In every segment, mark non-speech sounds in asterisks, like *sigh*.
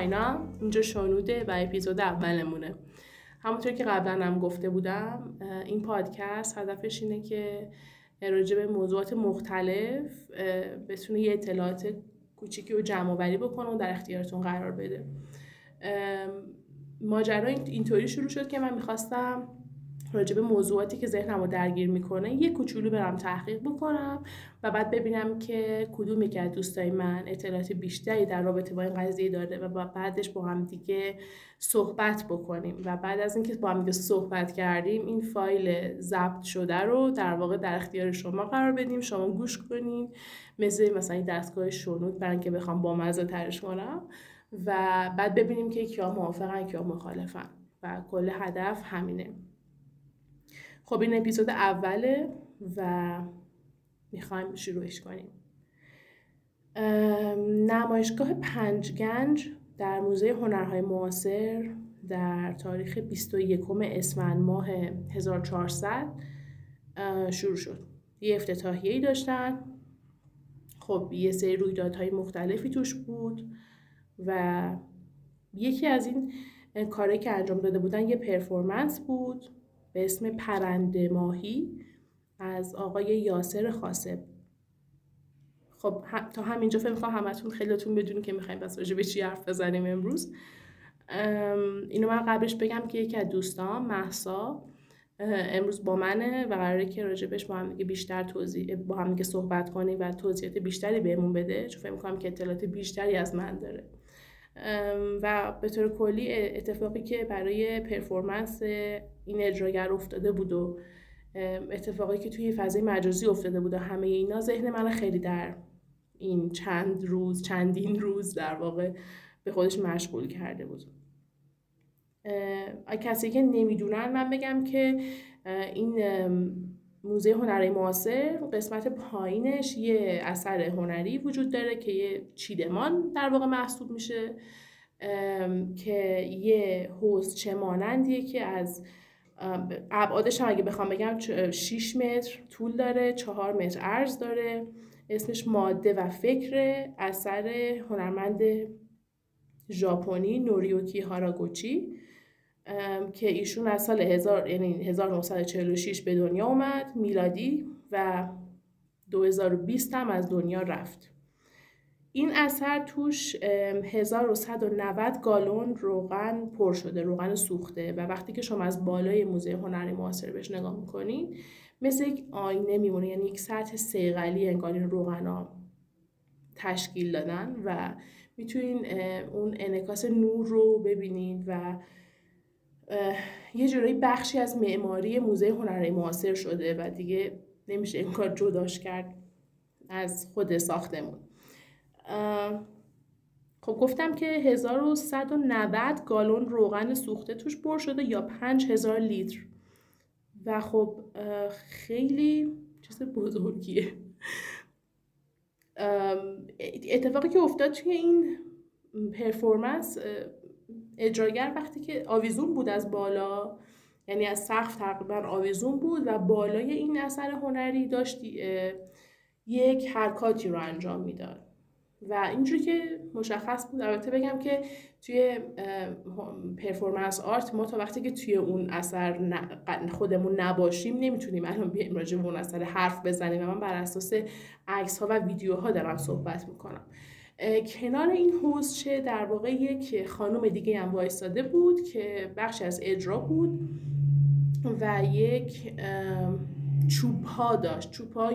ساینا اینجا شنوده و اپیزود اولمونه. همونطور که قبلا هم گفته بودم این پادکست هدفش اینه که راجع به موضوعات مختلف بتونه یه اطلاعات کوچیکی رو جمع وری بکنه و در اختیارتون قرار بده. ماجرا اینطوری شروع شد که من می‌خواستم راجع به موضوعاتی که ذهنم رو درگیر می‌کنه یه کوچولو برم تحقیق بکنم و بعد ببینم که کدومی که از دوستای من اطلاعات بیشتری در رابطه با این قضیه داره و بعدش با هم دیگه صحبت بکنیم. و بعد از اینکه با هم دیگه صحبت کردیم این فایل ضبط شده رو در واقع در اختیار شما قرار بدیم. شما گوش کنین مثل مثلا این دستگاه شنود برای اینکه بخوام با مزه ترش کنم. و بعد ببینیم که کیا موافقن کیا مخالفن. و کل هدف همینه. خب این اپیزود اوله و می‌خوایم شروعش کنیم. نمایشگاه پنجگنج در موزه هنرهای معاصر در تاریخ 21 اسفند ماه 1400 شروع شد. یه افتتاحیه‌ای داشتن. خب یه سری رویدادهای مختلفی توش بود و یکی از این کاری که انجام داده بودن یه پرفورمنس بود. به اسم پرنده ماهی از آقای یاسر خاصب. خب تا همینجا فکر می‌کنم همتون خیلیتون بدونی که می‌خوایم بس به چی حرف بزنیم امروز. اینو من قبلش بگم که یکی از دوستان محسا امروز با منه و قراره که راجبش با هم بیشتر توضیح با هم دیگه صحبت کنیم و توضیحات بیشتری بهمون بده چون فکر می‌کنم که اطلاعات بیشتری از من داره. و به طور کلی اتفاقی که برای پرفورمنس این اجراگر افتاده بود و اتفاقی که توی فضای مجازی افتاده بود و همه اینا ذهن من خیلی در این چند روز چندین روز در واقع به خودش مشغول کرده بود. کسی که نمی‌دونن من بگم که این موزه هنری معاصر قسمت پایینش یه اثر هنری وجود داره که یه چیدمان در واقع محسوب میشه که یه حوز چه مانندیه که از ابعادش هم اگه بخوام بگم 6 متر طول داره 4 متر عرض داره اسمش ماده و فکر اثر هنرمند ژاپنی نوریوکی هاراگوچی. که ایشون از سال هزار یعنی 1946 به دنیا اومد میلادی و 2020 هم از دنیا رفت. این اثر توش 1190 گالون روغن پر شده روغن سوخته. و وقتی که شما از بالای موزه هنری معاصر بهش نگاه می‌کنین مثل یک آینه میمونه. یعنی یک سطح سیغلی انگار این روغن ها تشکیل دادن. و می‌تونین اون انکاس نور رو ببینید و یه جورایی بخشی از معماری موزه هنری معاصر شده و دیگه نمیشه این کار جداش کرد از خود ساختمون. خب گفتم که 1190 گالون روغن سوخته توش پر شده یا 5000 لیتر. و خب خیلی چیز بزرگیه. اتفاقی که افتاد توی این پرفورمنس اجراگر وقتی که آویزون بود از بالا یعنی از سقف تقریبا آویزون بود و بالای این اثر هنری داشت یک حرکاتی رو انجام می‌داد. و اینجوری که مشخص بود البته بگم که توی پرفورمنس آرت ما تا وقتی که توی اون اثر خودمون نباشیم نمی‌تونیم الان بیایم راجع به اون اثر حرف بزنیم و من بر اساس عکس ها و ویدیوها دارم صحبت می‌کنم. کنار این حوزچه در واقع یک خانم دیگه هم وایستاده بود که بخش از اجرا بود و یک چوب ها داشت. چوب ها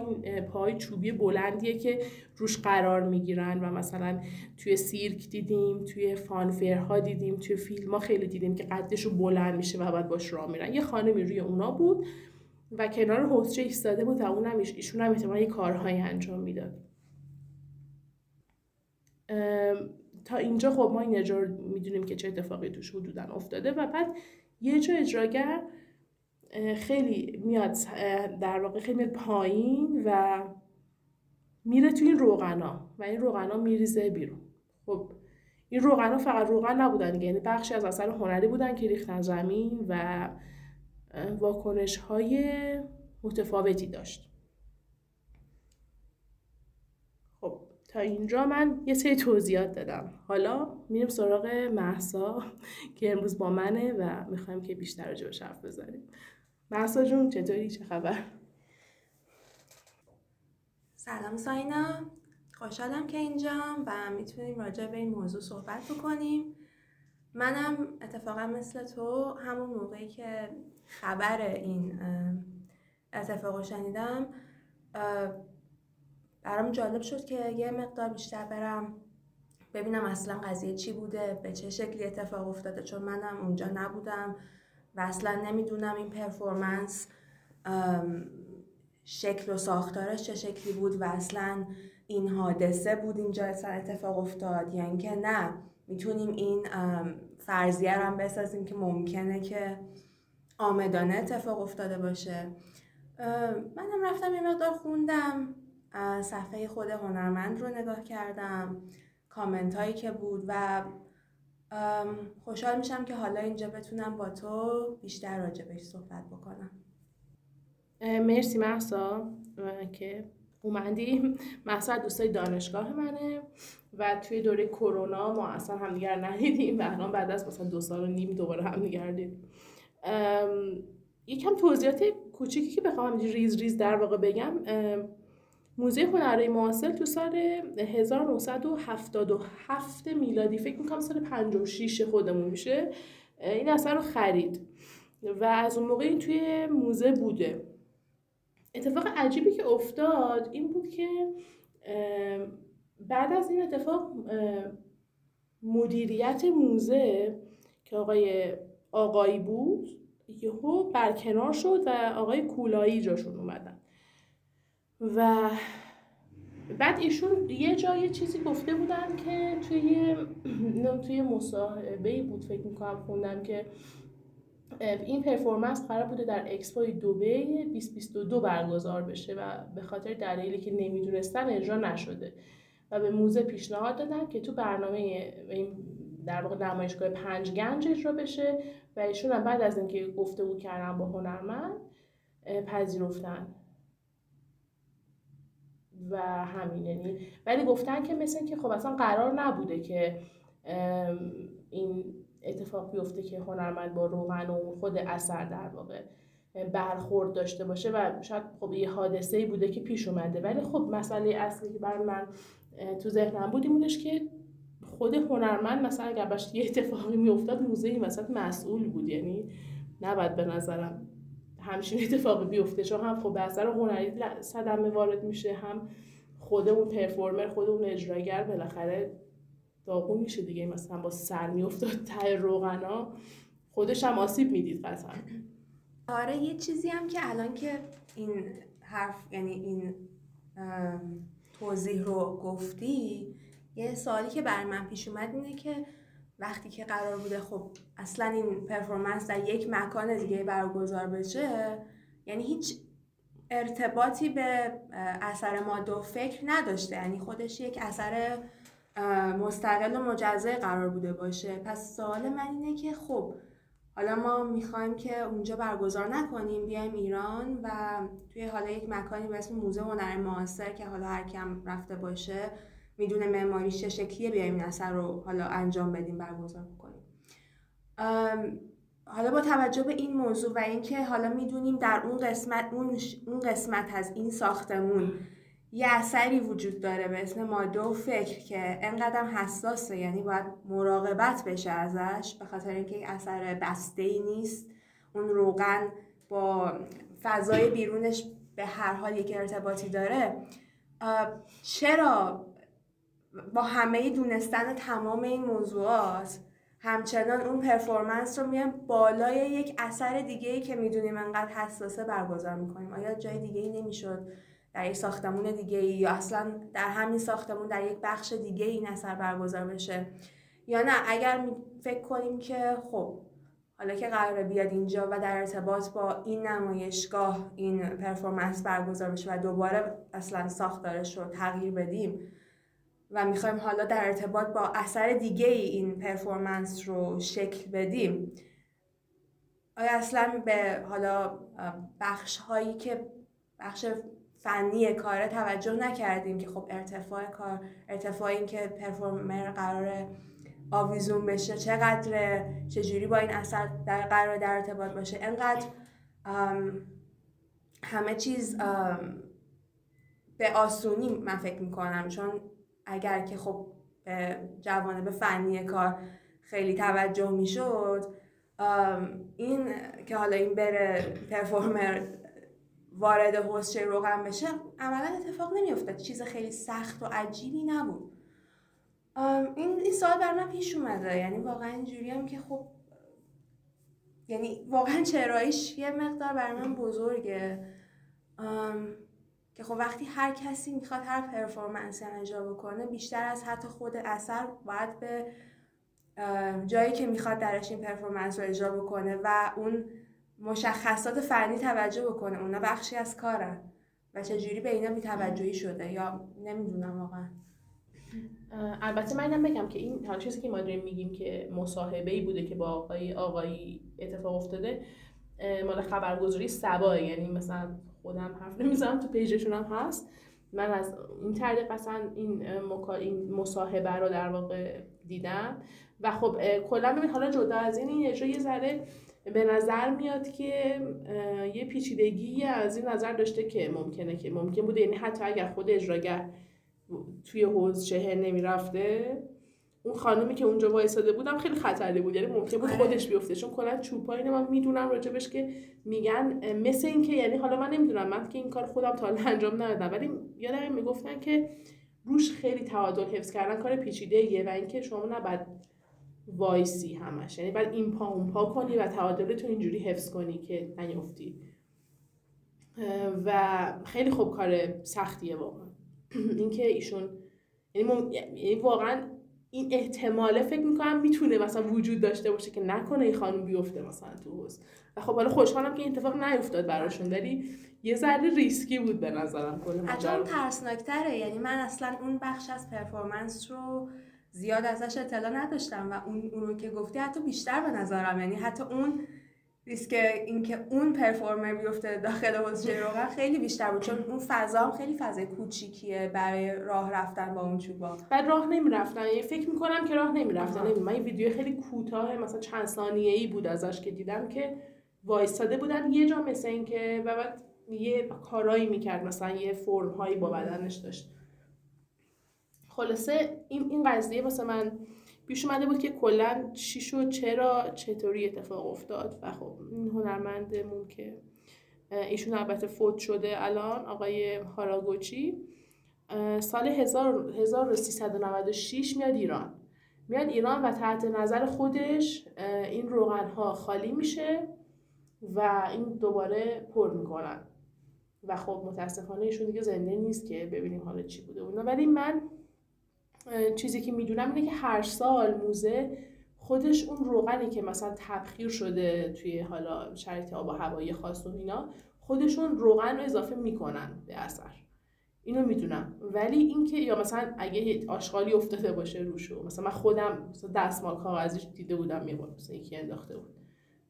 پای چوبی بلندیه که روش قرار می‌گیرن و مثلا توی سیرک دیدیم توی فانفرها دیدیم توی فیلم ها خیلی دیدیم که قدش رو بلند میشه و بعد باش راه میرن. یه خانمی روی اونا بود و کنار حوزچه ایستاده بود و اونم ایشون هم احتمالا کارهایی انجام می‌داد. تا اینجا خب ما این اجرا می‌دونیم که چه اتفاقی توش حدودا افتاده و بعد یه جا اجراگر خیلی میاد در واقع خیلی میاد پایین و میره توی این روغنا و این روغنا میریزه بیرون. خب این روغنا فقط روغن نبودن یعنی بخشی از اثر هنری بودن که ریختن زمین و واکنش های متفاوتی داشت. تا اینجا من یه سری توضیحات دادم. حالا میریم سراغ محسا که امروز با منه و می‌خوایم که بیشتر راجع حرف بزنیم. محسا جون چطوری؟ چه خبر؟ سلام ساینا. خوشحالم که اینجام و می‌تونیم راجع به این موضوع صحبت بکنیم. منم اتفاقا مثل تو همون موقعی که خبر این اتفاق شنیدم برام جالب شد که یه مقدار بیشتر برم ببینم اصلا قضیه چی بوده به چه شکلی اتفاق افتاده چون منم اونجا نبودم و اصلا نمی‌دونم این پرفورمنس شکل و ساختارش چه شکلی بود و اصلا این حادثه بود اینجا اتفاق افتاد یا اینکه نه. می‌تونیم این فرضیه رو هم بسازیم که ممکنه که آمدانه اتفاق افتاده باشه. منم رفتم یه مقدار خوندم. صفحه خود هنرمند رو نگاه کردم کامنت هایی که بود و خوشحال میشم که حالا اینجا بتونم با تو بیشتر راجع بهش صحبت بکنم. مرسی محسا. که اومدی. محسا دوستای دانشگاه منه و توی دوره کرونا ما اصلا همدیگر ندیدیم. و الان بعد از مثلا دو سال و نیم دوباره همدیگر دیدیم یکم توضیحات کوچیکی که بخوام ریز ریز در واقع بگم موزه هنرهای معاصر تو سال 1977 میلادی فکر می‌کنم سال 56 خودمون میشه این اثر رو خرید و از اون موقع این توی موزه بوده. اتفاق عجیبی که افتاد این بود که بعد از این اتفاق مدیریت موزه که آقای آقایی بود یهو برکنار شد و آقای کولایی جاشون اومدن. و بعد ایشون یه جای چیزی گفته بودن که توی *clears throat* توی مصاحبه بود فکر می‌کنم خوندم که این پرفورمنس قرار بوده در اکسپوی دوبی 2022 برگزار بشه و به خاطر دلایلی که نمی‌دونستن اجرا نشده و به موزه پیشنهاد دادن که تو برنامه این در واقع نمایشگاه پنج گنج اجرا بشه و ایشون هم بعد از اینکه گفته بود کردن با هنرمند پذیرفتن. و همین یعنی ولی گفتن که مثل که خب اصلا قرار نبوده که این اتفاق بیفته که هنرمند با روغن و خود اثر در واقع برخورد داشته باشه و شاید خب یه حادثه بوده که پیش اومده. ولی خب مسئله اصلی که برای من تو ذهنم بود این که خود هنرمند مثلا اگر یه اتفاقی میافتاد موزه این وسط مسئول بود. یعنی نباید به نظرم همچین اتفاقی بیفته چون هم خب به اثر هنری صدمه وارد میشه هم خود اون پرفورمر خود اون اجراگر بالاخره داغون میشه دیگه. مثلا با سر میافتاد ته روغنا. خودش هم آسیب می‌دید قطعا آره یه چیزی هم که الان که این حرف یعنی این توضیح رو گفتی یه سوالی که بر من پیش اومد اینه که وقتی که قرار بوده خب اصلا این پرفورمنس در یک مکان دیگه برگزار بشه یعنی هیچ ارتباطی به اثر ماده و فکر نداشته. یعنی خودش یک اثر مستقل و مجزه قرار بوده باشه. پس سوال من اینه که خب حالا ما می‌خوایم که اونجا برگزار نکنیم بیایم ایران و توی حالا یک مکانی به اسم موزه هنر معاصر که حالا هر کم رفته باشه می‌دونه معماریش چه شکلیه بیایم این اثر رو حالا انجام بدیم برگزار بکنیم حالا با توجه به این موضوع و اینکه حالا می‌دونیم در اون قسمت اون, اون قسمت از این ساختمون یه اثری وجود داره به اسم ماده و فکر که انقدر حساسه یعنی باید مراقبت بشه ازش به خاطر اینکه اثر بسته ای نیست. اون روغن با فضای بیرونش به هر حال یک ارتباطی داره. چرا با همه دونستن تمام این موضوعات همچنان اون پرفورمنس رو میان بالای یک اثر دیگه ای که می‌دونیم انقدر حساسه برگزار می‌کنیم. آیا جای دیگه ای نمی‌شد در یک ساختمون دیگه ای یا اصلا در همین ساختمون در یک بخش دیگه این اثر برگزار بشه؟ یا نه اگر فکر کنیم که خب حالا که قراره بیاد اینجا و در ارتباط با این نمایشگاه این پرفورمنس برگزار بشه و دوباره اصلا ساختارش رو تغییر بدیم و می‌خوایم حالا در ارتباط با اثر دیگه ای این پرفورمنس رو شکل بدیم. آیا اصلا به حالا بخش هایی که بخش فنی کار توجه نکردیم که خب ارتفاع کار ارتفاع این که پرفورمر قرار آویزون بشه چقدر چجوری با این اثر در قرار در ارتباط باشه؟ انقدر همه چیز به آسونی من فکر می‌کنم چون اگر که خب به فنی کار خیلی توجه می‌شد این که حالا این بره پرفورمر وارد حوزچه روغن بشه عملا اتفاق نمیافتاد. چیز خیلی سخت و عجیبی نبود. این این سال بر من پیش اومده. یعنی واقعا اینجوری هم که خب یعنی واقعا چرایش یه مقدار بر من بزرگه. که خب وقتی هر کسی می‌خواد هر پرفورمنسی اجرا بکنه بیشتر از حتی خود اثر باید به جایی که می‌خواد درش این پرفورمنس رو اجرا بکنه و اون مشخصات فنی توجه بکنه. اونا بخشی از کارن و چجوری به اینا بیتوجهی شده یا نمی‌دونم واقعا. البته من بگم که این حالا چیزی که ما داریم میگیم که مصاحبه ای بوده که با آقای آقایی اتفاق افتاده مال خبرگزاری سبا یعنی مثلا خودم حرف نمی‌زنم تو پیجشون هم هست. من از این طریق مثلا این, این مصاحبه رو در واقع دیدم. و خب کلا ببین حالا جدا از این این یه ذره به نظر میاد که یه پیچیدگی از این نظر داشته که ممکنه که ممکن بوده. یعنی حتی اگر خود اجراگر توی حوز شهر نمی‌رفته اون خانومی که اونجا وایساده بودم خیلی خطرده بود. یعنی ممکن بود آره. خودش بیفته. چون کلا چوپای من می‌دونم راجبش که میگن مثل اینکه یعنی حالا من نمی‌دونم. من که این کار خودم تا انجام ندادم. ولی یادم می‌گفتن که روش خیلی تعادل حفظ کردن کار پیچیده ایه و اینکه شما نباید وایسی همش. یعنی بعد این پا اون پا کنی و تعادل تو اینجوری حفظ کنی که نیفتی. و خیلی خوب کار سختیه واقعا. *clears throat* اینکه ایشون یعنی, یعنی واقعا این احتماله فکر می‌کنم می‌تونه مثلا وجود داشته باشه که نکنه این خانم بیفته مثلا تو حوز و خب حالا خوشحالم که این اتفاق نیفتاد براشون ولی یه ذره ریسکی بود به نظرم کل ماجرا. ترسناکتره. یعنی من اصلا اون بخش از پرفورمنس رو زیاد ازش اطلاع نداشتم و اون اونو که گفتی حتی بیشتر به نظرم. یعنی حتی اون ریسک اینکه اون پرفورمر بیفته داخل حوزه روغن خیلی بیشتر بود چون اون فضا هم خیلی فضای کوچیکیه برای راه رفتن با اون چوبا. بعد راه نمی‌رفتن. یعنی فکر می‌کنم که راه نمی‌رفتن. من این ویدیو خیلی کوتاه مثلا چند ثانیه ای بود ازش که دیدم که وایستاده بودن یه جا مثل اینکه و بعد یه کارایی می‌کرد. مثلا یه فرم هایی با بدنش داشت. خلاصه این این قضیه واسه من پیش اومده بود که کلا چی شد چرا چطوری اتفاق افتاد و خب این هنرمندمون که ایشون البته فوت شده الان آقای هاراگوچی سال 1396 میاد ایران. میاد ایران و تحت نظر خودش این روغن ها خالی میشه و این دوباره پر می‌کنن. و خب متاسفانه ایشون دیگه زنده نیست که ببینیم حالا چی بوده ولی من چیزی که می‌دونم اینه که هر سال موزه خودش اون روغنی که مثلا تبخیر شده توی حالا شرایط آب و هوایی خاص و اینا خودشون روغن رو اضافه می‌کنن به اثر. اینو می‌دونم. ولی اینکه یا مثلا اگه آشغالی افتاده باشه روشو مثلا من خودم مثلا دستمال کاغذیش دیده بودم یه بار مثلا یکی انداخته بود.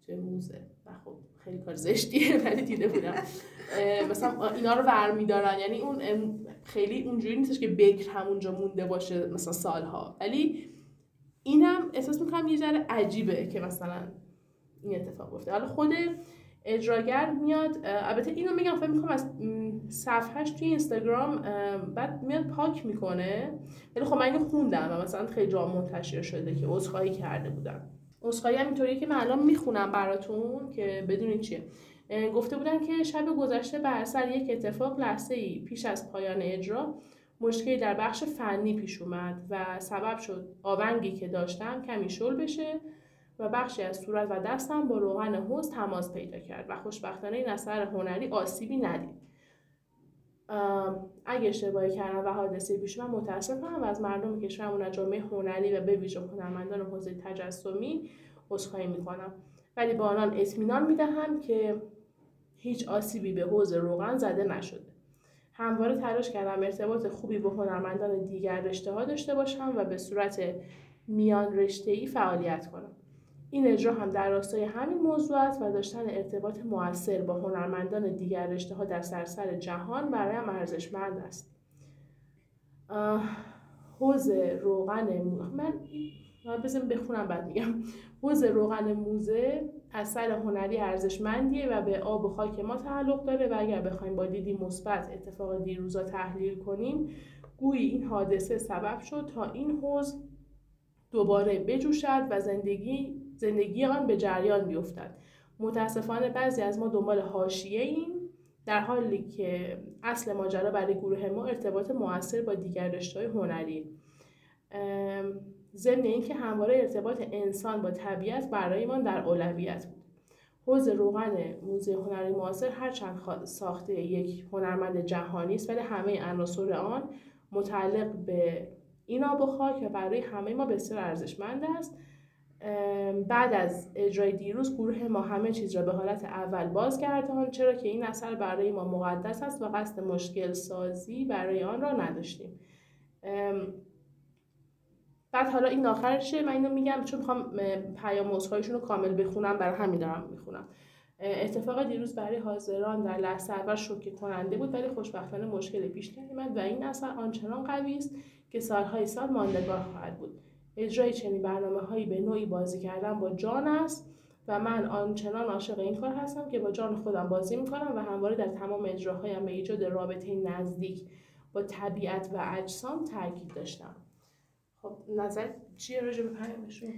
توی موزه. و خب خیلی کار زشتیه *laughs* ولی دیده بودم. مثلا اینا رو ور یعنی اون خیلی اونجوری نیستش که بکر همونجا مونده باشه مثلا سالها. ولی اینم احساس می‌کنم یه ذره عجیبه که مثلا این اتفاق گفته حالا خود اجراگر میاد البته اینو میگم فکر می‌کنم از صفحهش توی اینستاگرام بعد میاد پاک می‌کنه. ولی خب من اینو خوندم و مثلا خیلی جا منتشر شده که عذرخواهی کرده بودم. عذرخواهی هم اینطوریه که من الان می‌خونم براتون که بدونید چیه. گفته بودن که شب گذشته بر اثر یک اتفاق لحظه ای پیش از پایان اجرا مشکلی در بخش فنی پیش اومد و سبب شد آونگی که داشتم کمی شل بشه و بخشی از صورت و دستم با روغن حوز تماس پیدا کرد و خوشبختانه این اثر هنری آسیبی ندید. اگه اشتباهی کردم و حادثه پیش من متاسفم. و از مردم کشورمون از جامعه هنری و به ویژه هنرمندان حوزه تجسمی عذرخواهی می‌کنم. ولی به آنان اطمینان می‌دهم که هیچ آسیبی به حوز روغن زده نشده همواره تلاش کردم ارتباط خوبی با هنرمندان دیگر رشته ها داشته باشم و به صورت میان رشته ای فعالیت کنم. این اجرا هم در راستای همین موضوع است و داشتن ارتباط موثر با هنرمندان دیگر رشته ها در سراسر جهان برای هم ارزشمند است. حوز روغن من بزن بخونم بعد میگم. حوز روغن موزه اثر هنری ارزشمندیه و به آب و خاک ما تعلق داره و اگر بخوایم با دیدی مثبت اتفاق دیروزا تحلیل کنیم گویی این حادثه سبب شد تا این حوز دوباره بجوشد و زندگی زندگی آن به جریان بیفتد. متاسفانه بعضی از ما دنبال حاشیه ایم در حالی که اصل ماجرا برای گروه ما ارتباط موثر با دیگر رشته هنری. ضمن اینکه همواره ارتباط انسان با طبیعت برایمان در اولویت بود. حوز روغن موزه هنری معاصر هرچند ساخته یک هنرمند جهانی است ولی همه عناصر آن متعلق به این آب و خاک و برای همه ما بسیار ارزشمند است. بعد از اجرای دیروز گروه ما همه چیز را به حالت اول بازگردان چرا که این اثر برای ما مقدس است و قصد مشکل سازی برای آن را نداشتیم. بعد حالا این آخرشه من اینو میگم چون می‌خوام پیام رو کامل بخونم برای همین دارم می‌خونم. اتفاق دیروز برای حاضران در لحظه اول شوکه کننده بود ولی خوشبختانه مشکل پیش نیامد و این اثر آنچنان قوی است که سالهای سال ماندگار خواهد بود. اجرای چنین برنامه هایی به نوعی بازی کردن با جان است و من آنچنان عاشق این کار هستم که با جان خودم بازی می‌کنم و همواره در تمام اجراهایم به ایجاد رابطه نزدیک با طبیعت و اجسام تاکید داشتم. خب نظر چیه راجع به پیامشون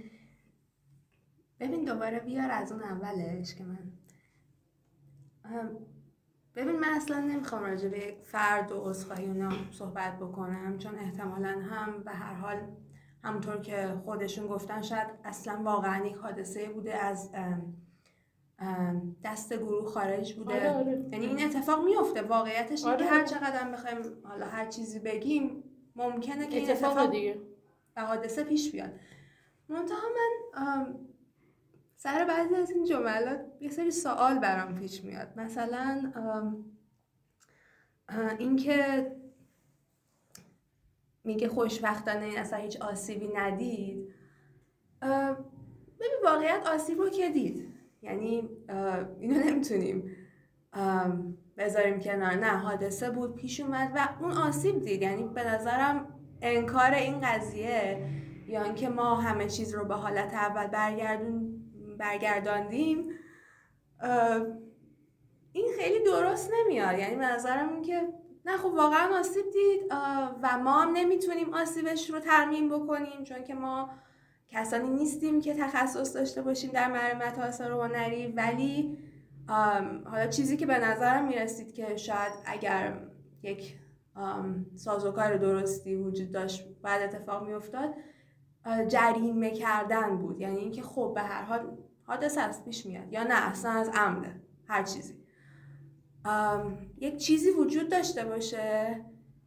ببین دوباره بیار از اون اولش که من ببین من اصلا نمی‌خوام راجع به فرد و عذرخواهی اونا صحبت بکنم چون احتمالا هم به هر حال همونطور که خودشون گفتن شاید اصلا واقعا یک حادثه بوده از دست گروه خارج بوده آره آره. یعنی این اتفاق میفته واقعیتش آره. هر چقدر بخوایم حالا هر چیزی بگیم ممکنه که این اتفاق دیگه و حادثه پیش بیاد. منتها من سر بعضی از این جملات یه سری سوال برام پیش میاد. مثلا اینکه میگه خوشبختانه این اصلا هیچ آسیبی ندید. ببین واقعیت آسیب رو که دید. یعنی اینو نمی‌تونیم بذاریم کنار. نه حادثه بود پیش اومد و اون آسیب دید. یعنی به نظرم انکار این قضیه یا اینکه ما همه چیز رو به حالت اول برگردون برگرداندیم این خیلی درست نمیاد. یعنی به نظرم این که نه خب واقعا آسیب دید و ما هم نمی‌تونیم آسیبش رو ترمیم بکنیم چون که ما کسانی نیستیم که تخصص داشته باشیم در مرمت آثار هنری. ولی حالا چیزی که به نظرم می‌رسید که شاید اگر یک سازوکار درستی وجود داشت بعد اتفاق میافتاد جریمه کردن بود. یعنی اینکه خب به هر حال حادثه است پیش میاد یا نه اصلا از عمده هر چیزی. یک چیزی وجود داشته باشه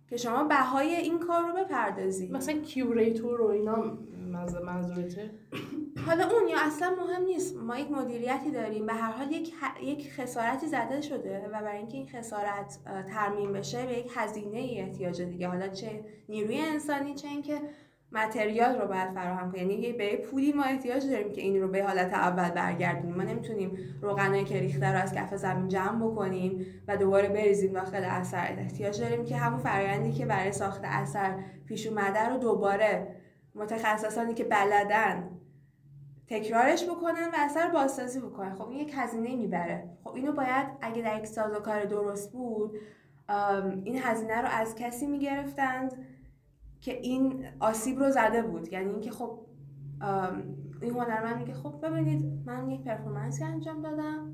که شما بهای این کار رو بپردازید. مثلا کیوریتور و اینا منظورته؟ حالا اون یا اصلا مهم نیست. ما یک مدیریتی داریم. به هر حال یک, یک خسارتی زده شده و برای اینکه این خسارت ترمیم بشه به یک هزینه ای احتیاج دیگه. حالا چه نیروی انسانی چه اینکه متریال رو باید فراهم کنیم. یعنی به پولی ما احتیاج داریم که این رو به حالت اول برگردونیم. ما نمی‌تونیم روغنایی که ریخته رو از کف زمین جمع بکنیم و دوباره بریزیم داخل اثر. احتیاج داریم که همون فرآیندی که برای ساخت اثر پیش اومده رو دوباره متخصصانی که بلدن تکرارش بکنن و اثر بازسازی بکنن. خب این یک هزینه می‌بره. خب اینو باید اگه در یک سازوکار درست بود این هزینه رو از کسی می‌گرفتند که این آسیب رو زده بود. یعنی اینکه خب این هنرمند میگه خب ببینید من یک پرفورمنسی انجام دادم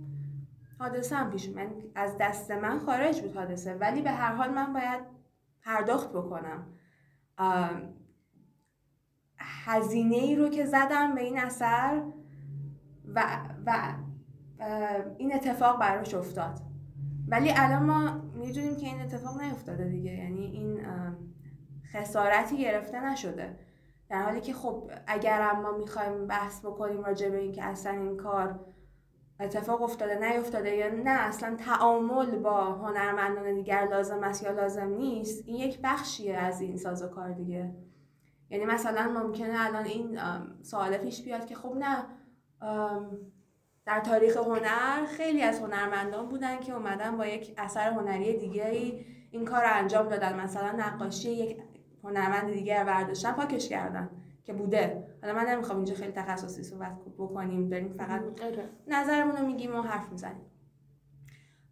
حادثه هم پیش من از دست من خارج بود حادثه. ولی به هر حال من باید پرداخت بکنم. هزینه ای رو که زدم به این اثر و, و این اتفاق براش افتاد. ولی الان ما می‌دونیم که این اتفاق نیفتاده دیگه. یعنی این خسارتی گرفته نشده. در حالی که خب اگر ما می‌خوایم بحث بکنیم راجع به اینکه اصلا این کار اتفاق افتاده نیفتاده یا نه اصلا تعامل با هنرمندان دیگر لازم است یا لازم نیست این یک بخشیه از این سازوکار دیگه. یعنی مثلا ممکنه الان این سوال پیش بیاد که خب نه در تاریخ هنر خیلی از هنرمندان بودن که اومدن با یک اثر هنری دیگری این کار رو انجام دادن. مثلا نقاشی یک هنرمند دیگر برداشتن پاکش کردن که بوده. حالا من نمی‌خوام اینجا خیلی تخصصی صحبت بکنیم داریم فقط آره. نظرمون رو میگیم و حرف می‌زنیم.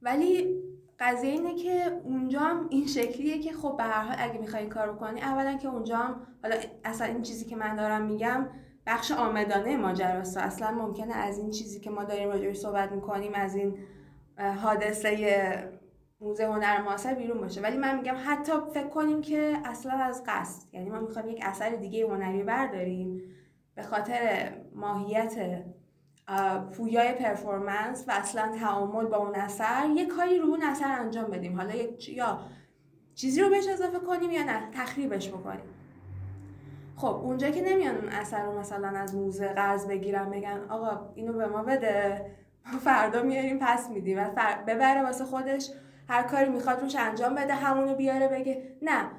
ولی قضیه اینه که اونجا هم این شکلیه که خب به هر حال اگه می‌خوای این کار بکنی اولا که اونجا هم حالا اصلا این چیزی که من دارم میگم بخش آمدانه ماجراست اصلا ممکنه از این چیزی که ما داریم راجعش صحبت می‌کنیم از این حادثه موزه هنر معاصر بیرون باشه. ولی من میگم حتی فکر کنیم که اصلا از قصد یعنی ما می‌خوایم یک اثر دیگه هنری برداریم به خاطر ماهیت پویای پرفورمنس و اصلا تعامل با اون اثر یه کاری رو اون اثر انجام بدیم. حالا یا چیزی رو بهش اضافه کنیم یا نه تخریبش بکنیم. خب اونجا که نمیان اون اثر رو مثلا از موزه قرض بگیرن بگن آقا اینو به ما بده فردا میاریم پس میدیم. و ببره واسه خودش هر کاری می‌خواد روش انجام بده همونو بیاره بگه. نه.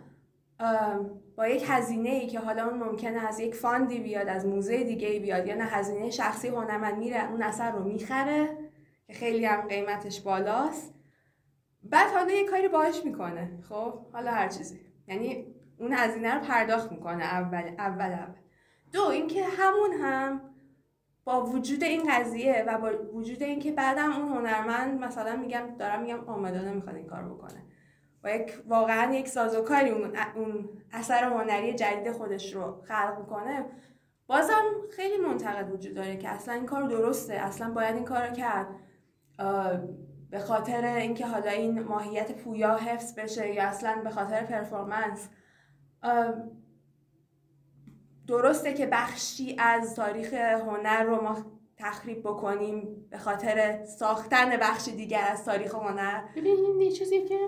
با یک هزینه ای که حالا اون ممکنه از یک فاندی بیاد از موزه دیگه بیاد یا نه هزینه شخصی هنرمند میره اون اثر رو می‌خره که خیلی هم قیمتش بالاست. بعد حالا یه کاری باهاش می‌کنه خب؟ حالا هر چیزی. یعنی اون هزینه رو پرداخت می‌کنه اول اول اول. دو اینکه همون هم با وجود این قضیه و با وجود اینکه بعدم اون هنرمند مثلا میگم دارم میگم آمدانه می‌خواد این کار بکنه. یک واقعا یک سازوکاری اون, اون اثر هنری جدید خودش رو خلق می‌کنه. بازم خیلی منتقد وجود داره که اصلا این کار درسته. اصلا باید این کار رو کرد. به خاطر اینکه حالا این ماهیت پویا حفظ بشه یا اصلا به خاطر پرفورمنس. درسته که بخشی از تاریخ هنر رو ما تخریب بکنیم به خاطر ساختن بخش دیگر از تاریخ هنر. ببین این چیزی که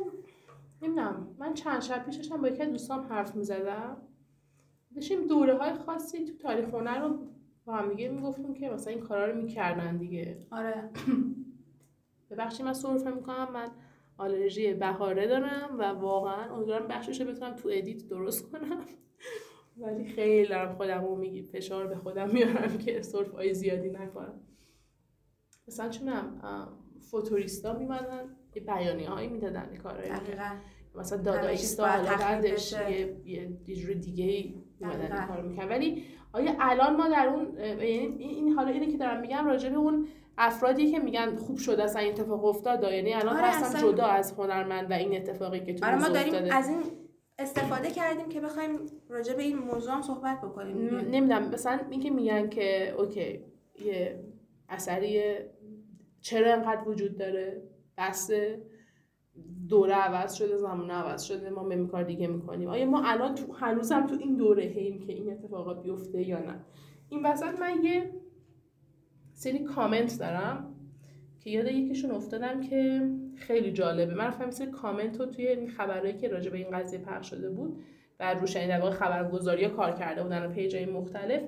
نمی‌دونم. من چند شب پیشش هم با یکی دوستام حرف می‌زدم. داشتیم دوره های خاصی تو تاریخ هنر رو با هم دیگه می‌گفتیم که مثلا این کارا رو می‌کردن دیگه. آره. *clears throat* به بخشی من سرفه می‌کنم. من آلرژی بهاره دارم و واقعا امیدوارم بخشش رو بتونم تو ادیت درست کنم. *laughs* ولی خیلی دارم خودم رو میگی فشار به خودم میارم که سرف های زیادی نکنم مثلا چونم فوتوریستا میمدن. یه بیانی هایی می‌دادن کارهایی مثلا دادایستا حالا بعدش یه یه جور دیگه ای این کار می‌کنن ولی آیا الان ما در اون یعنی این حالا اینه که دارم میگم راجع به اون افرادی که میگن خوب شده اصلا این اتفاق افتاد یعنی الان آره هستن جدا از هنرمند و این اتفاقی که تو آره ما داریم از این استفاده کردیم که بخوایم راجع به این موضوع هم صحبت بکنیم نمی‌دونم. مثلا اینکه میگن که اوکی یه اثری چرا انقدر وجود داره؟ بس دوره عوض شده زمان عوض شده ما به کار دیگه می‌کنیم. آیا ما الان تو هنوز هم تو این دوره هیم که این اتفاقات بیفته یا نه؟ این وسط من یه سری کامنت دارم که یاد یکیشون افتادم که خیلی جالبه. من رفتم سری کامنت رو توی این خبرهایی که راجع به این قضیه پخش شده بود و روشنی در واقع خبرگزاری کار کرده بودن و پیجای مختلف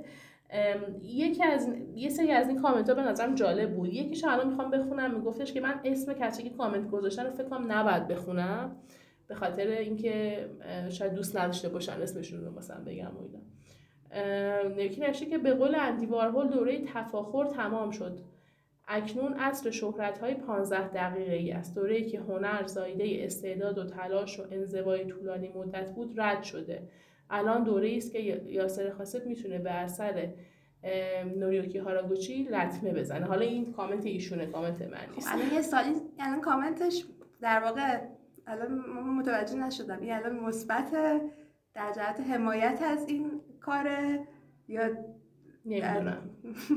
یکی از یه سری از این کامنت ها به نظرم جالب بود. یکیش الان می‌خوام بخونم میگفتش که من اسم کسی که کامنت گذاشتن رو فکر کنم نباید بخونم به خاطر اینکه شاید دوست نداشته باشن اسمشون رو مثلا بگم و یکی نوشته که به قول اندی وارهول دوره تفاخر تمام شد. اکنون عصر شهرت های 15 دقیقه ای است. دوره که هنر زایده استعداد و تلاش و انزوای طولانی مدت بود رد شده. الان دوره است که یاسر خاصب می‌تونه به اثر نوریوکی هاراگوچی لطمه بزنه. حالا این کامنت ایشونه کامنت من نیست. خب، الان یه سالی الان کامنتش در واقع الان متوجه نشدم. این الان مثبت در جهت حمایت از این کاره یا نمی‌دونم.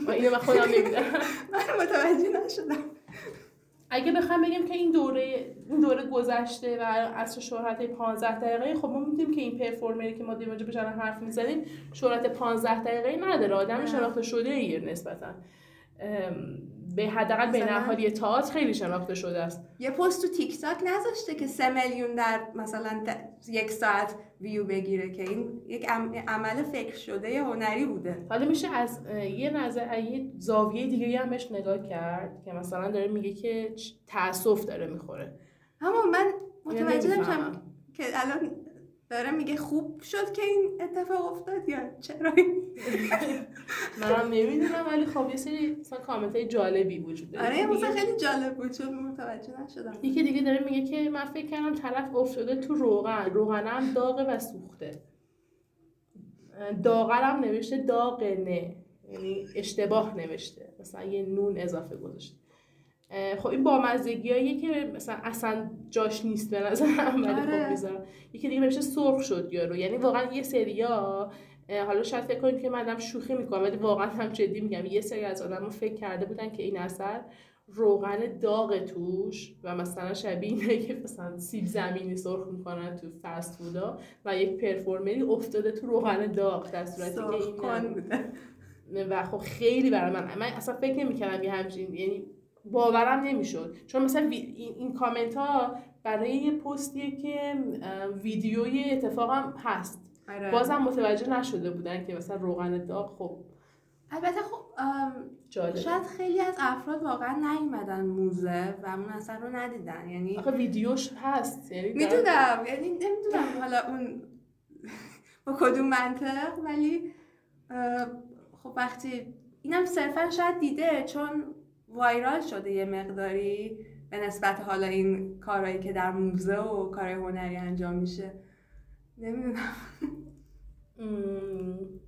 اینو من خودم نمی‌دونم. *laughs* من متوجه نشدم. اگه بخوام بگیم که این دوره این دوره گذشته و اصر شهرت 15 دقیقه خب ما می‌دونیم که این پرفورمری که ما دیگه به حرف می‌زنیم شهرت 15 دقیقه نداره. آدم شناخته شده ایه نسبتا. به حداقل بین اهالی تئاتر خیلی شناخته شده است. یه پست تو تیک تاک نذاشته که سه میلیون در مثلا یک ساعت ویو بگیره که این یک عمل فکر شده هنری بوده. حالا میشه از یه نظر یه زاویه دیگه هم بهش نگاه کرد که مثلا داره میگه که تاسف داره می‌خوره. اما من متوجه نمیشم که الان داره میگه خوب شد که این اتفاق افتاد یا چرا منم نمی‌دونم ولی خب یه سری مثلا کامنت های جالبی وجود داره. آره مثلا خیلی جالب بود چون متوجه نشدم. یکی دیگه داره میگه که من فکر کردم طرف افتاده تو روغن. روغنم داغه و سوخته. داغرم نوشته داغنه یعنی اشتباه نوشته. مثلا یه نون اضافه گذاشته. خب این بامزگی که مثلا اصلا جاش نیست به نظر ولی خب آره. می‌ذارم. یکی دیگه نوشته سرخ شد یارو. یعنی واقعا یه سریا حالا شاید فکر کنید که من شوخی می‌کنم ولی واقعا هم جدی میگم. یه سری از آدم فکر کرده بودن که این اثر روغن داغ توش و مثلا شبیه اینه که مثلا سیب زمینی سرخ می‌کنن تو فست فودا و یک پرفورمری افتاده تو روغن داغ در صورتی که این بوده و خب خیلی برای من من اصلا فکر نمی‌کردم یه همچین یعنی باورم نمی‌شد. چون مثلا این, این کامنت ها برای یه پستیه که ویدیوی اتفاقم هست. آره. بازم متوجه نشده بودن که مثلا روغن داغ خب. البته خب شاید خیلی از افراد واقعا نیومدن موزه و اون اثر رو ندیدن. یعنی آخه ویدیوش هست یعنی می‌دونم. یعنی نمی‌دونم حالا اون *laughs* با کدوم منطق ولی خب وقتی اینم صرفا شاید دیده چون وایرال شده یه مقداری به نسبت حالا این کارهایی که در موزه و کار هنری انجام میشه. نمی‌دونم.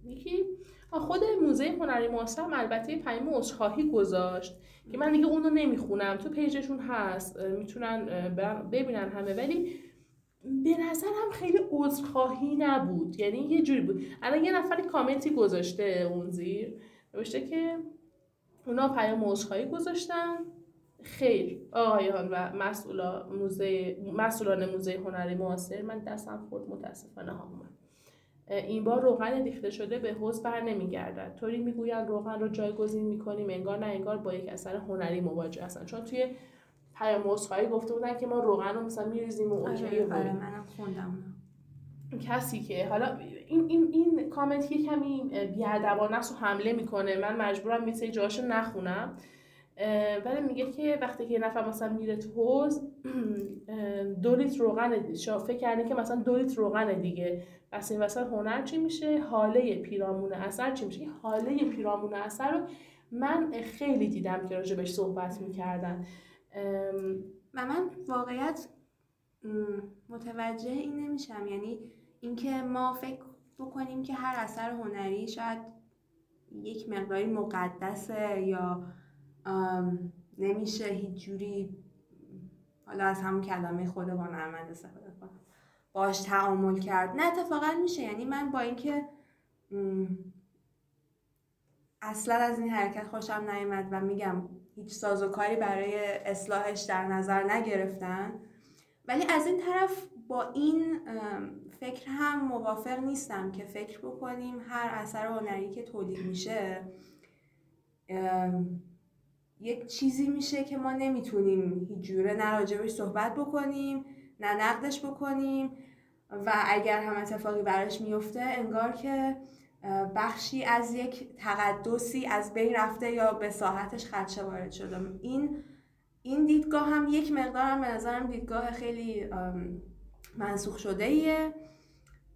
یکی خود موزه هنری معاصر البته پیام عذرخواهی گذاشت که من دیگه اونو نمی‌خونم. تو پیجشون هست می‌تونن ببینن همه. ولی به نظرم خیلی عذرخواهی نبود. یعنی یه جوری بود. الان یه نفری کامنتی گذاشته اون زیر. نوشته که اونا پیام عذرخواهی گذاشتن. خیر آقایان و مسئولان موزه مسئولان موزه هنری معاصر من دستم خود متاسفانه ها این بار روغن ریخته شده به حوز بر نمیگردد. طوری می‌گویند روغن رو جایگزین می‌کنیم انگار نه انگار با یک اثر هنری مواجه هستن. چون توی پیام عذرخواهی گفته بودن که ما روغن رو مثلا میریزیم و اوکی آره, آره منم خوندم. کسی که حالا این این این کامنت یه کمی بیادبانه و حمله می‌کنه. من مجبورم میسه جاشو نخونم. ولی میگه که وقتی که نفر مثلا میره تو حوز *clears throat* دو لیتر روغن فکر کرده که مثلا دو لیتر روغن دیگه. پس این وسط هنر چی میشه؟ حاله پیرامون اثر چی میشه؟ حاله پیرامون اثر رو من خیلی دیدم که راجبش صحبت می‌کردن. و من واقعیت متوجه این نمیشم. یعنی اینکه ما فکر بکنیم که هر اثر هنری شاید یک مقداری مقدسه یا نمیشه هیچ جوری حالا از همون کلمه خود هنرمند استفاده کنم. باش تعامل کرد. نه اتفاقا میشه. یعنی من با اینکه اصلا از این حرکت خوشم نیامد و میگم هیچ سازوکاری برای اصلاحش در نظر نگرفتن ولی از این طرف با این فکر هم موافق نیستم که فکر بکنیم هر اثر هنری که تولید میشه یک چیزی میشه که ما نمی‌تونیم هیچ جوره نه صحبت بکنیم نه نقدش بکنیم و اگر هم اتفاقی براش میفته انگار که بخشی از یک تقدسی از بین رفته یا به ساحتش خدشه وارد شده. این این دیدگاه هم یک مقدار هم به نظرم دیدگاه خیلی منسوخ شده ایه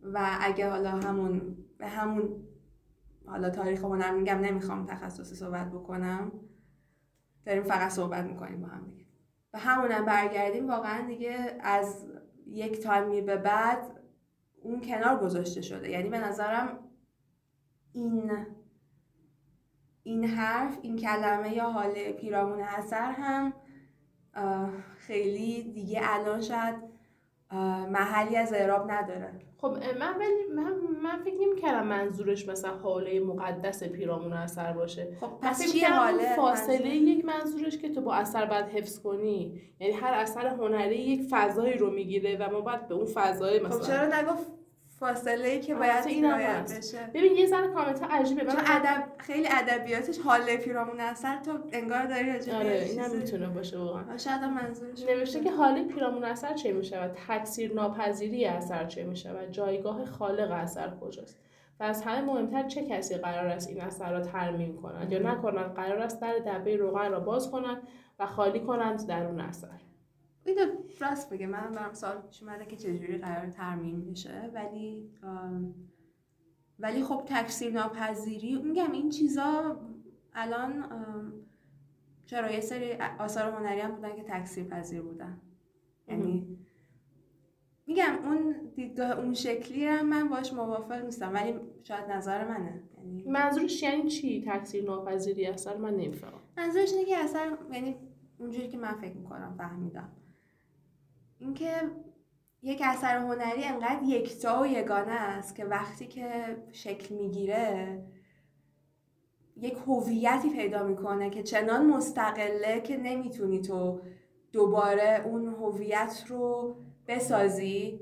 و اگه حالا همون به همون حالا تاریخ هنر میگم نمی‌خوام تخصصی صحبت بکنم. داریم فقط صحبت می‌کنیم با هم دیگه. و همونم برگردیم واقعا دیگه از یک تایمی به بعد اون کنار گذاشته شده. یعنی به نظرم این این حرف این کلمه یا حال پیرامون اثر هم خیلی دیگه الان شاید محلی از اعراب نداره خب من ولی من, من فکر نمی کردم منظورش مثلا حاله مقدس پیرامون اثر باشه. خب پس چیه حاله فاصله یک منظورش که تو با اثر بعد حفظ کنی. یعنی هر اثر هنری یک فضایی رو می‌گیره و ما باید به اون فضای خب مثلا خب چرا نگفت فاصله ای که باید این بشه. ببین یه ذره کامنت عجیبه. چون ادب خیلی ادبیاتش حال پیرامون اثر تو انگار داری راجع آره اینم می‌تونه باشه واقعا. شاید منظورش نوشته که حال پیرامون اثر چه میشه و تکثیر ناپذیری اثر چه میشه و جایگاه خالق اثر کجاست؟ و از همه مهمتر چه کسی قرار است این اثر را ترمیم کنند یا نکنند قرار است در دبه روغن را باز کنند و خالی کنند در اون اثر. اینو راست بگه. من دارم سوال پیش اومده که چجوری قرار ترمیم بشه. ولی ولی خب تکثیر ناپذیری. میگم این چیزا الان چرا یه سری آثار هنری هم بودن که تکثیر پذیر بودن. یعنی میگم اون دیدگاه اون شکلی هم من باش موافق نیستم. ولی شاید نظر منه. یعنی منظورش یعنی چی؟ تکثیر ناپذیری اثر؟ من نمی‌فهمم. منظورش اینه که اثر یعنی اونجوری که من فکر می‌کنم فهمیدم. اینکه یک اثر هنری انقدر یکتا و یگانه است که وقتی که شکل می‌گیره یک هویتی پیدا می‌کنه که چنان مستقله که نمی‌تونی تو دوباره اون هویت رو بسازی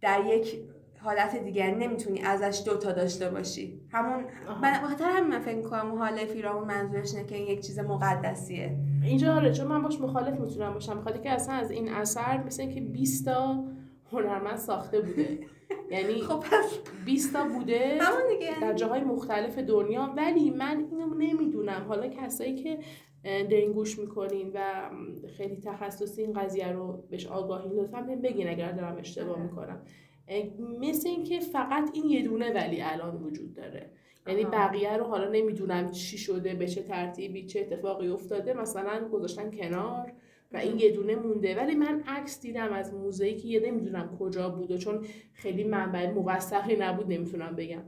در یک حالت دیگه نمی‌تونی ازش دوتا داشته باشی. همون من خاطر همین من فکر می‌کنم حال فیرامون منظورش اینه که این یک چیز مقدسیه. اینجا آره چون من باش مخالف می‌تونم باشم. بخاطر که اصلا از این اثر مثل اینکه 20 تا هنرمند ساخته بوده. *laughs* یعنی خب 20 تا بوده در جاهای مختلف دنیا. ولی من اینو نمی‌دونم. حالا کسایی که دارین گوش می‌کنین و خیلی تخصصی این قضیه رو بهش آگاهی لطفا بگین اگر دارم اشتباه آره. می‌کنم. مثل اینکه فقط این یه دونه ولی الان وجود داره. یعنی بقیه رو حالا نمی‌دونم چی شده به چه ترتیبی چه اتفاقی افتاده مثلا گذاشتن کنار و این یه دونه مونده. ولی من عکس دیدم از موزهی که یه نمی‌دونم کجا بوده چون خیلی منبع موثقی نبود نمی‌تونم بگم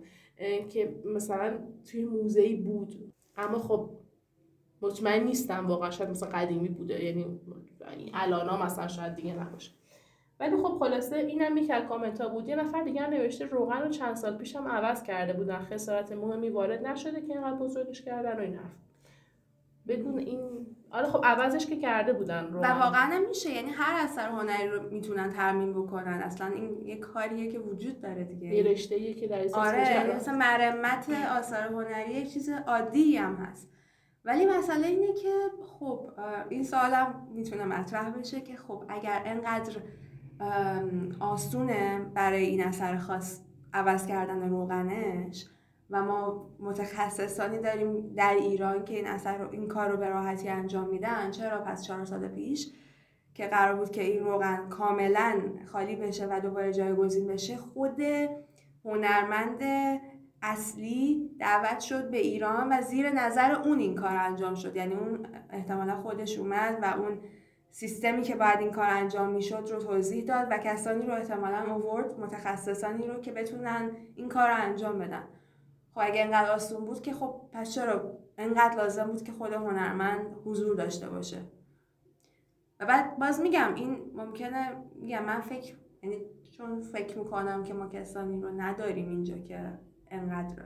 که مثلا توی موزهی بود. اما خب مطمئن نیستم واقعا شاید مثلا قدیمی بوده. یعنی, یعنی الان مثلا شاید دیگه نباشه. ولی خب خلاصه اینم یک کامنت ها بود. یه نفر دیگه هم نوشته روغن رو چند سال پیشم عوض کرده بودن. خسارت مهمی وارد نشده که اینقدر بزرگش کردن و این حرف. بدون این آره خب عوضش که کرده بودن رو و واقعا نمیشه یعنی هر اثر هنری رو می‌تونن ترمیم بکنن. اصلا این یه کاریه که وجود داره دیگه. یه رشته که در آره مثلا مرمت آثار هنری یه چیز عادی هم هست. ولی مسئله اینه که خب این سوالم می‌تونه مطرح بشه که خب اگر انقدر آسونه برای این اثر خاص عوض کردن روغنش و ما متخصصانی داریم در ایران که این اثر این کار رو به راحتی انجام میدن. چرا پس چهار سال پیش که قرار بود که این روغن کاملا خالی بشه و دوباره جایگزین بشه خود هنرمند اصلی دعوت شد به ایران و زیر نظر اون این کار انجام شد. یعنی اون احتمالا خودش اومد و اون سیستمی که باید این کار انجام می‌شد رو توضیح داد و کسانی رو احتمالا اوورد متخصصانی رو که بتونن این کار رو انجام بدن. خب اگه اینقدر آسون بود که خب پس چرا؟ اینقدر لازم بود که خود هنرمند حضور داشته باشه. و بعد باز میگم این ممکنه میگم من فکر یعنی چون فکر می‌کنم که ما کسانی رو نداریم اینجا که انقدر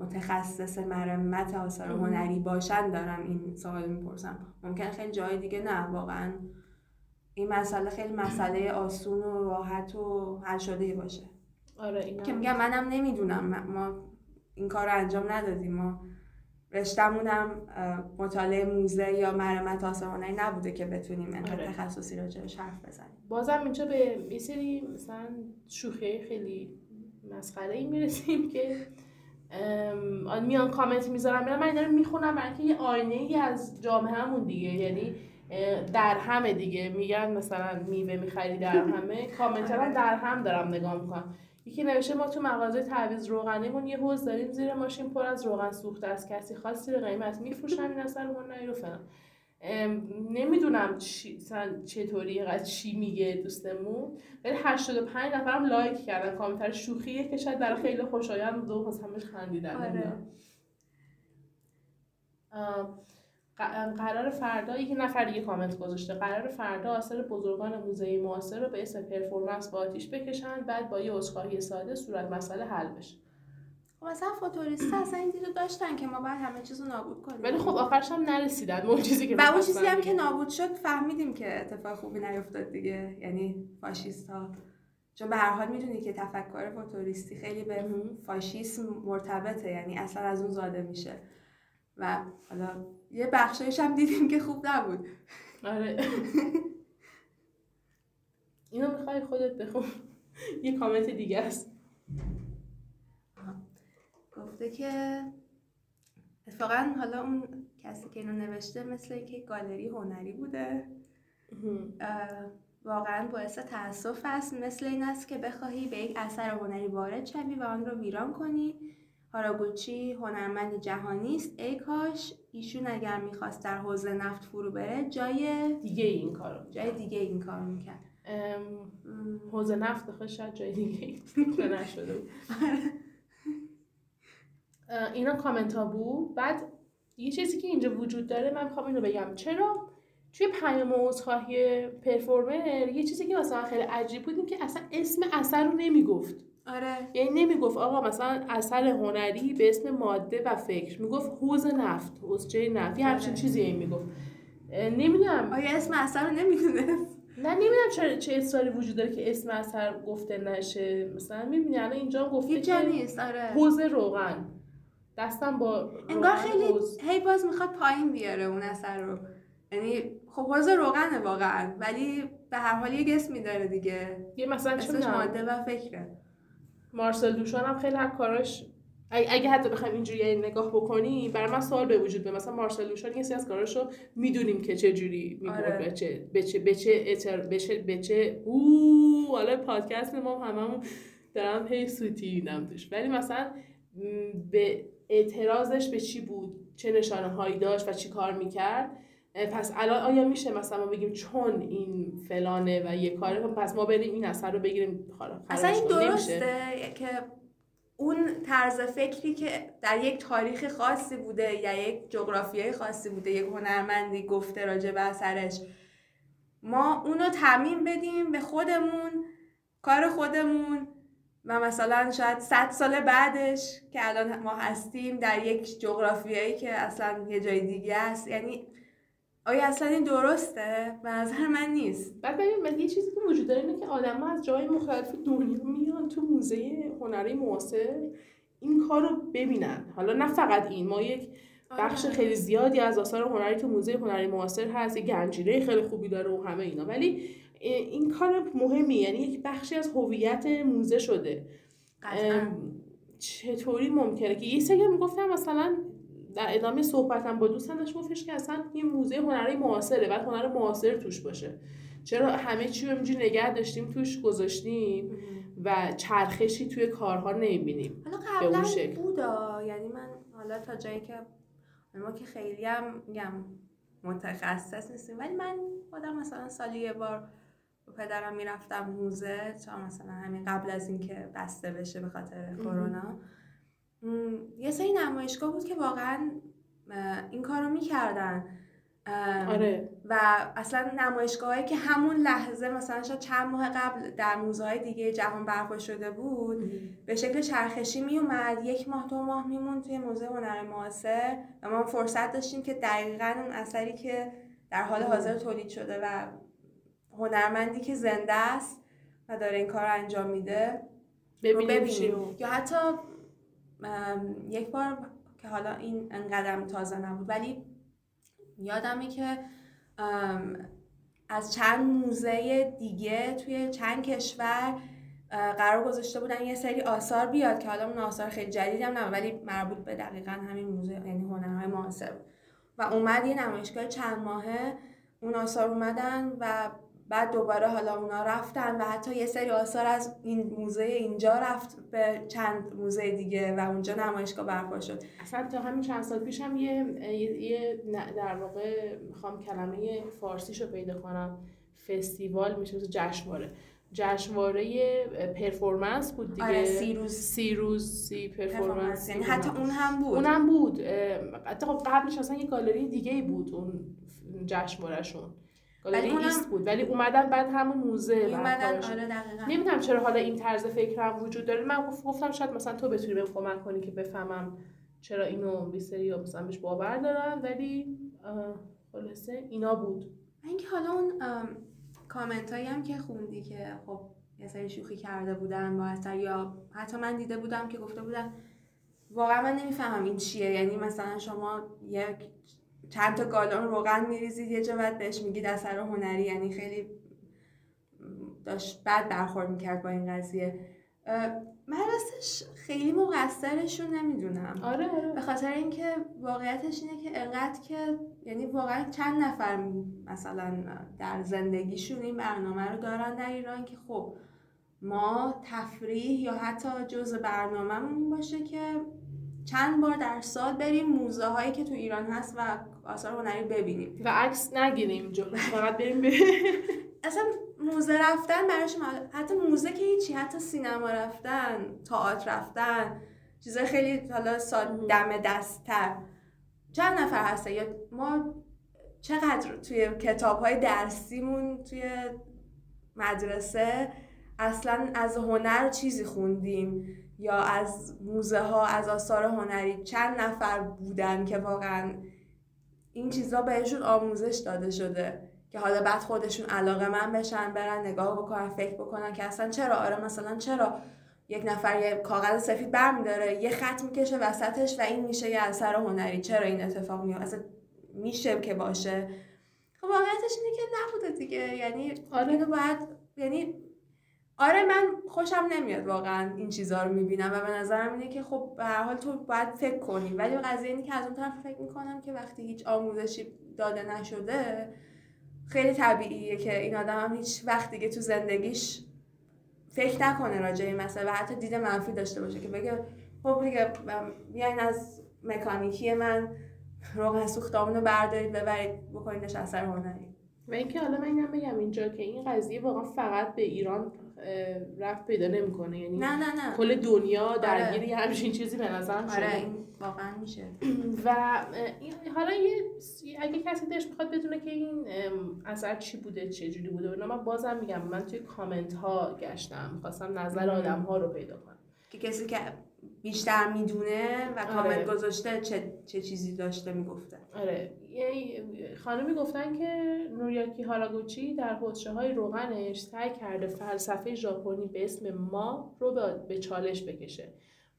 متخصص مرمت آثار هنری باشن دارم این سوال می‌پرسم. ممکن خیلی جای دیگه نه واقعا. این مسئله خیلی مسئله آسون و راحت و حل شده باشه. آره اینا. که میگم منم نمی‌دونم. ما این کار رو انجام ندادیم. ما رشتمونم مطالعه موزه یا مرمت آثار هنری نبوده که بتونیم این آره. تخصصی راجعش حرف بزنیم. بازم اینجا به یه سری مثلا شوخی خیلی مسخره این می‌رسیم که میان کامنت می‌ذارم من اینا رو می‌خونم برای اینکه یه آینه ای از جامعه همون دیگه یعنی در همه دیگه. میگن مثلا میوه می‌خری در *laughs* همه. کامنت هم در هم دارم نگاه می‌کنم. یکی نوشته ما تو مغازه تعویض روغنیمون یه حوز داریم زیر ماشین پر از روغن سوخته از کسی خاصی قیمت میفروشن این اصلا رو رو فلان. نمی‌دونم چی چطوری قد چی میگه دوستمون. ولی 85 نفرم لایک کردن کامنتر شوخیه که شاید برای خیلی خوشایند بود و واسه همش خندیدن. آره. قرار فردا یک نفر دیگه کامنت گذاشته. قرار فردا آثار بزرگان موزه معاصر رو به اسم پرفورمنس با آتیش بکشن بعد با یه عذرخواهی ساده صورت مسئله حل بشه. مثلا فوتوریست اصلا این دیدو داشتن که ما باید همه چیزو نابود کنیم. ولی خب آخرش هم نرسیدن اون چیزی که و اون چیزی هم که نابود شد فهمیدیم که اتفاق خوبی نیفتاد دیگه. یعنی فاشیست ها چون به هر حال می‌دونی که تفکر فوتوریستی خیلی به فاشیسم مرتبطه. یعنی اصلا از اون زاده میشه. و حالا یه بخشایش هم دیدیم که خوب نبود. آره. *laughs* اینو می‌خوای خودت بخون. یه کامنت دیگه است. گفته که اتفاقا حالا اون کسی که اینو نوشته مثل که گالری هنری بوده واقعا باعث تاسف است. مثل این است که بخواهی به یک اثر هنری وارد شوی و آن را ویران کنی. هاراگوچی هنرمند جهانی است. ای کاش ایشون اگر می‌خواست در حوزه نفت فرو بره جای دیگه این کارو جای دیگه این کارو می‌کرد. حوزه نفت خود شاید جای دیگه *laughs* نشده بود. اینا کامنت ها بود. بعد یه چیزی که اینجا وجود داره من می‌خوام اینو بگم. چرا؟ توی پیام عذرخواهی پرفورمر یه چیزی که مثلا خیلی عجیب بود این که اصلا اسم اثر رو نمی‌گفت. آره. یعنی نمی‌گفت آقا مثلا اثر هنری به اسم ماده و فکر. می‌گفت حوز نفت حوزچه نفت. یه همچین آره. چیزی این می‌گفت. نمی‌دونم. آیا اسم اثر رو نمی‌دونه؟ نه نمی‌دونم چه چه اصراری وجود داره که اسم اثر گفته نشه. مثلا می‌بینی الان اینجا گفته که نیست آره. حوز روغن. دستم با انگار خیلی هی باز می‌خواد پایین بیاره اون اثر رو. یعنی خب حوز روغنه واقعا ولی به هر حال یک اسمی داره دیگه. یه مثلا چه ماده و فکره. مارسل دوشان هم خیلی هر کاراش اگه حتی بخوایم اینجوری نگاه بکنی برای من سوال به وجود به مثلا مارسل دوشان یه سری از کاراشو می‌دونیم که چه جوری می‌برد آره. به چه به چه به چه به چه او حالا پادکست ما هممون دارم هی سوتی میدم توش. ولی مثلا به اعتراضش به چی بود؟ چه نشانه هایی داشت و چی کار می‌کرد؟ پس الان آیا میشه مثلا ما بگیم چون این فلانه و یه کاره؟ پس ما بریم این اثر رو بگیریم. اصلا این درسته که اون طرز فکری که در یک تاریخ خاصی بوده یا یک جغرافیای خاصی بوده یک هنرمندی گفته راجع به اثرش ما اونو تعمین بدیم به خودمون کار خودمون و مثلا شاید صد سال بعدش که الان ما هستیم در یک جغرافیایی که اصلا یه جای دیگه است. یعنی آیا اصلا این درسته؟ به نظر من نیست. بعد ببین یه چیزی که وجود داره اینه که آدم از جای مختلف دنیا میان تو موزه هنری معاصر این کار رو ببینن. حالا نه فقط این ما یک بخش آره. خیلی زیادی از آثار هنری تو موزه هنری معاصر هست. یه گنجینه خیلی خوبی داره و همه اینا. ولی این کار مهمی یعنی یک بخشی از هویت موزه شده. چطوری ممکنه که؟ یه سری می‌گفتم مثلا در ادامه صحبتم با دوستم داشت گفتش که اصلا این موزه هنری معاصره بعد هنر معاصر توش باشه. چرا همه چی رو اینجوری نگه داشتیم توش گذاشتیم و چرخشی توی کارها نمی‌بینیم. حالا قبلا بودا یعنی من حالا تا جایی که ما که خیلی هم میگم متخصص نیستیم ولی من خودم مثلا سالی یه بار با پدرم می‌رفتم موزه تا مثلا همین قبل از اینکه بسته بشه به خاطر کرونا. یه سری نمایشگاه بود که واقعا این کارو می‌کردن. آره. و اصلا نمایشگاهایی که همون لحظه مثلا شاید چند ماه قبل در موزه های دیگه جهان برپا شده بود به شکل چرخشی می اومد یک ماه دو ماه میمون توی موزه هنر معاصر و ما فرصت داشتیم که دقیقا اون اثری که در حال حاضر تولید شده و هنرمندی که زنده است و داره این کار رو انجام میده ببینیم یا حتی یک بار که حالا این انقدر تازه نبود ولی یادمه که از چند موزه دیگه توی چند کشور قرار گذاشته بودن یه سری آثار بیاد که حالا اون آثار خیلی جدید هم نه ولی مربوط به دقیقا همین موزه یعنی هنرهای معاصر و اومد یه نمایشگاه چند ماهه اون آثار اومدن و بعد دوباره حالا اونا رفتن و حتی یه سری آثار از این موزه اینجا رفت به چند موزه دیگه و اونجا نمایشگاه برپا شد. اصلا تا همین چند سال پیش هم یه, یه در واقع می‌خوام کلمه فارسیشو پیدا کنم. فستیوال میشه جشنواره. جشنواره performance بود دیگه. آره سی روز سی روز سی performance. یعنی حتی اون هم بود. اون هم بود حتی خب قبلش اصلا یه گالری دیگه بود اون جشنوارهشون. گالری ایست بود. ولی اومدن بعد همون موزه اومدن آره نمی‌دونم چرا حالا این طرز فکر هم وجود داره. من گفتم شاید مثلا تو بتونی بهم کمک کنی که بفهمم چرا اینو بیسری مثلا بهش باور دارن ولی خلاصه اینا بود. اینکه حالا اون کامنت هایی هم که خوندی که خب یه سری شوخی کرده بودن با اثر یا حتی من دیده بودم که گفته بودن واقعا من نمی‌فهمم این چیه. یعنی مثلا شما یک چند تا گالون روغن میریزید یه جا بعد بهش میگید اثر هنری یعنی خیلی داشت بعد برخورد می‌کرد با این قضیه. من راستش خیلی مقصرشون نمی‌دونم. آره آره. به خاطر اینکه واقعیتش اینه که انقدر که یعنی واقعا چند نفر مثلا در زندگیشون این برنامه رو دارن در ایران که خب ما تفریح یا حتی جز برنامهمون باشه که چند بار در سال بریم موزه هایی که تو ایران هست و آثار هنری ببینیم. و عکس نگیریم جو *laughs* فقط بریم *laughs* اصلا موزه رفتن براش حتی موزه که هیچی حتی سینما رفتن تئاتر رفتن چیزای خیلی حالا ساد دم دستتر. چند نفر هسته یا ما چقدر توی کتاب های درسیمون توی مدرسه اصلا از هنر چیزی خوندیم؟ یا از موزه ها از آثار هنری چند نفر بودن که واقعا این چیزا بهشون آموزش داده شده که حالا بعد خودشون علاقه من بشن برن نگاه بکنن فکر بکنن که اصلا چرا؟ آره مثلا چرا یک نفر یه کاغذ سفید برمیداره یه خط می‌کشه وسطش و این میشه یه اثر هنری. چرا این اتفاق میاد اصلا میشه که باشه؟ خب واقعیتش اینه که نبوده دیگه. یعنی آره. باید یعنی آره من خوشم نمیاد واقعا این چیزها رو می‌بینم و به نظرم اینه که خب به هر حال تو باید فکر کنی. ولی قضیه اینه که از اون طرف فکر می‌کنم که وقتی هیچ آموزشی داده نشده خیلی طبیعیه که این آدم هم هیچ وقت دیگه تو زندگیش فکر نکنه راجع این مسئله و حتی دید منفی داشته باشه که بگه خب دیگه بیاین از مکانیکی من روغن سوختامون رو بردارید ببرید بکنیدش اثر هنری. و اینکه حالا من اینم بگم اینجا که این قضیه واقعا فقط به ایران رفت پیدا نمی‌کنه. یعنی نه نه نه. کل دنیا درگیری آره. همچین چیزی به نظرم شده. آره این واقعا میشه. *clears throat* و حالا یه اگه کسی داشت می‌خواد بدونه که این اثر چی بوده چه جوری بوده اینا من بازم میگم من توی کامنت ها گشتم. خواستم نظر آدم ها رو پیدا کنم. که کسی که بیشتر می‌دونه و آره. کامنت گذاشته چه, چه چیزی داشته می‌گفته. آره. خانمی گفتن که نوریاکی هاراگوچی در حوزه های روغنش سعی کرده فلسفه ژاپنی به اسم ما رو به چالش بکشه.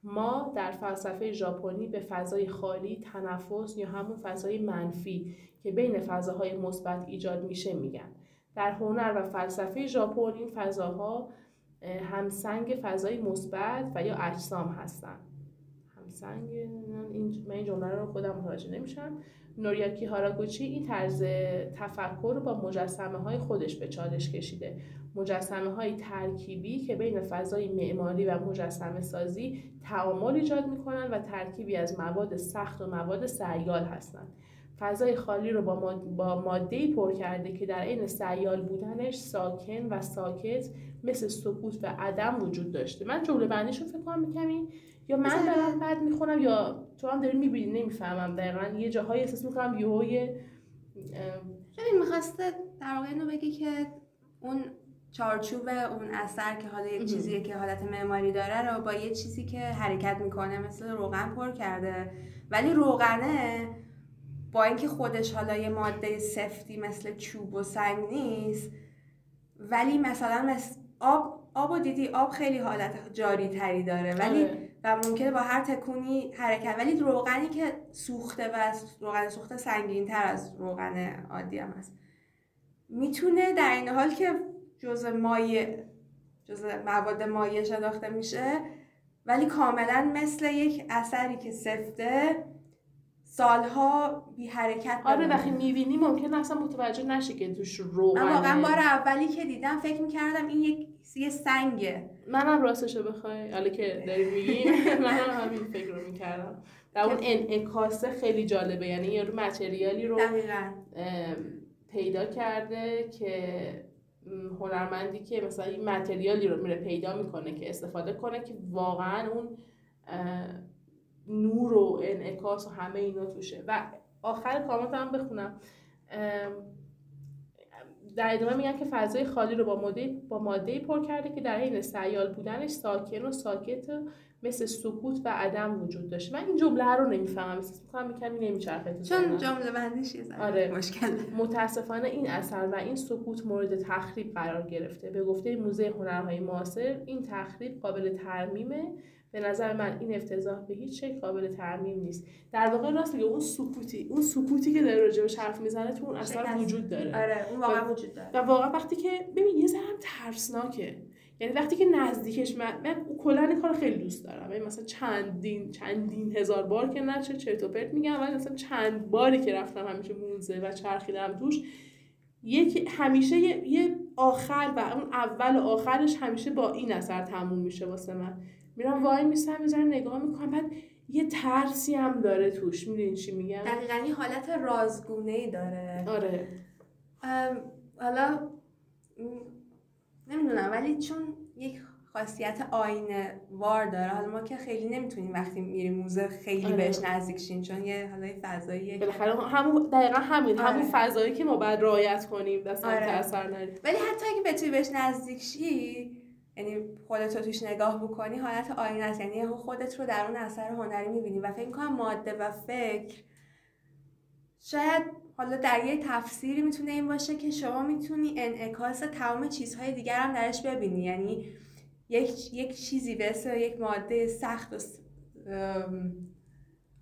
ما در فلسفه ژاپنی به فضای خالی تنفس یا همون فضای منفی که بین فضاهای مثبت ایجاد میشه میگن. در هنر و فلسفه ژاپن این فضاها همسنگ فضای مثبت و یا اجسام هستن. همسنگ این من این جمله رو خودم متوجه نمیشم. نوریاکی هاراگوچی این طرز تفکر رو با مجسمه های خودش به چالش کشیده. مجسمه های ترکیبی که بین فضای معماری و مجسمه سازی تعامل ایجاد می‌کنن و ترکیبی از مواد سخت و مواد سیال هستند فضای خالی رو با, با ماده پر کرده که در عین سیال بودنش ساکن و ساکت مثل سکوت و عدم وجود داشته. من جمله رو فکر کنم می‌کنم یا من دارم بد می‌خونم یا تو هم داری می‌بینی نمی‌فهمم دقیقا. یه جاهای احساس می‌کنم یه ببین می‌خواسته در واقع اینو بگی که اون چارچوب اون اثر که حالا یه چیزیه که حالت معماری داره رو با یه چیزی که حرکت می‌کنه مثل روغن پر کرده. ولی روغنه با اینکه خودش حالا یه ماده سفتی مثل چوب و سنگ نیست ولی مثلا مثل آب آب و دیدی آب خیلی حالت جاری تری داره. ولی آره. و ممکنه با هر تکونی حرکت ولی روغنی که سوخته و روغن سوخته سنگین تر از روغن عادی هم هست. می‌تونه در این حال که جز مایع جز مواد مایع شناخته میشه ولی کاملا مثل یک اثری که سفته سالها بی حرکت آره وقتی می‌بینی ممکن اصلا متوجه نشه که توش روغنه من واقعا بار اولی که دیدم فکر می‌کردم این یک یه سنگه. منم راستشو بخوای. حالا که داری میگی *laughs* منم همین فکر رو می‌کردم. در اون انعکاسه خیلی جالبه. یعنی یه رو متریالی رو پیدا کرده که هنرمندی که مثلا این متریالی رو میره پیدا می‌کنه که استفاده کنه که واقعا اون نور و انعکاس و همه اینا توشه. و آخر کامنت هم بخونم. در ادامه میگن که فضای خالی رو با ماده با ماده پر کرده که در این سیال بودنش ساکن و ساکت مثل سکوت و عدم وجود داشت. من این جمله رو نمی‌فهمم. احساس می‌کنم کمی نمیچرخه چون جمله بندیش آره. مشکل متاسفانه این اثر و این سکوت مورد تخریب قرار گرفته. به گفته موزه هنرهای معاصر این تخریب قابل ترمیمه به نظر من این افتضاح به هیچ شکل قابل ترمیم نیست. در واقع راست میگه اون سکوتی اون سکوتی که داره راجبش حرف می‌زنه تو اون اصلا وجود داره. آره اون واقعا وجود داره. و واقعا وقتی که ببین یه ذره ترسناکه. یعنی وقتی که نزدیکش من من کلا این کار خیلی دوست دارم. یعنی مثلا چندین چندین هزار بار که نه چه چرت و پرت میگم ولی مثلا چند باری که رفتم همیشه موزه و چرخیدم توش یک همیشه یه, یه آخر و اون اول و آخرش همیشه با این اثر تموم میشه واسه من. میرم وای میستم می‌ذارم نگاه می‌کنم بعد یه ترسی هم داره توش می‌دونی چی میگم دقیقا یه حالت رازگونه ای داره آره حالا نمی‌دونم ولی چون یک خاصیت آینه وار داره حالا ما که خیلی نمی‌تونیم وقتی میریم موزه خیلی آره. بهش نزدیک شیم چون یه حالا بالاخره همون دقیقا همین آره. همون فضایی که ما باید رعایت کنیم دست آره. اثر نریم ولی حتی اگه بتونی بهش نزدیک شی یعنی خودت رو توش نگاه بکنی حالت آینه است. یعنی خودت رو در اون اثر هنری می‌بینی و فکر کنم ماده و فکر شاید حالا در یه تفسیری می‌تونه این باشه که شما می‌تونی انعکاس تمام چیزهای دیگر هم درش ببینی. یعنی یک, یک چیزی به یک ماده سخت و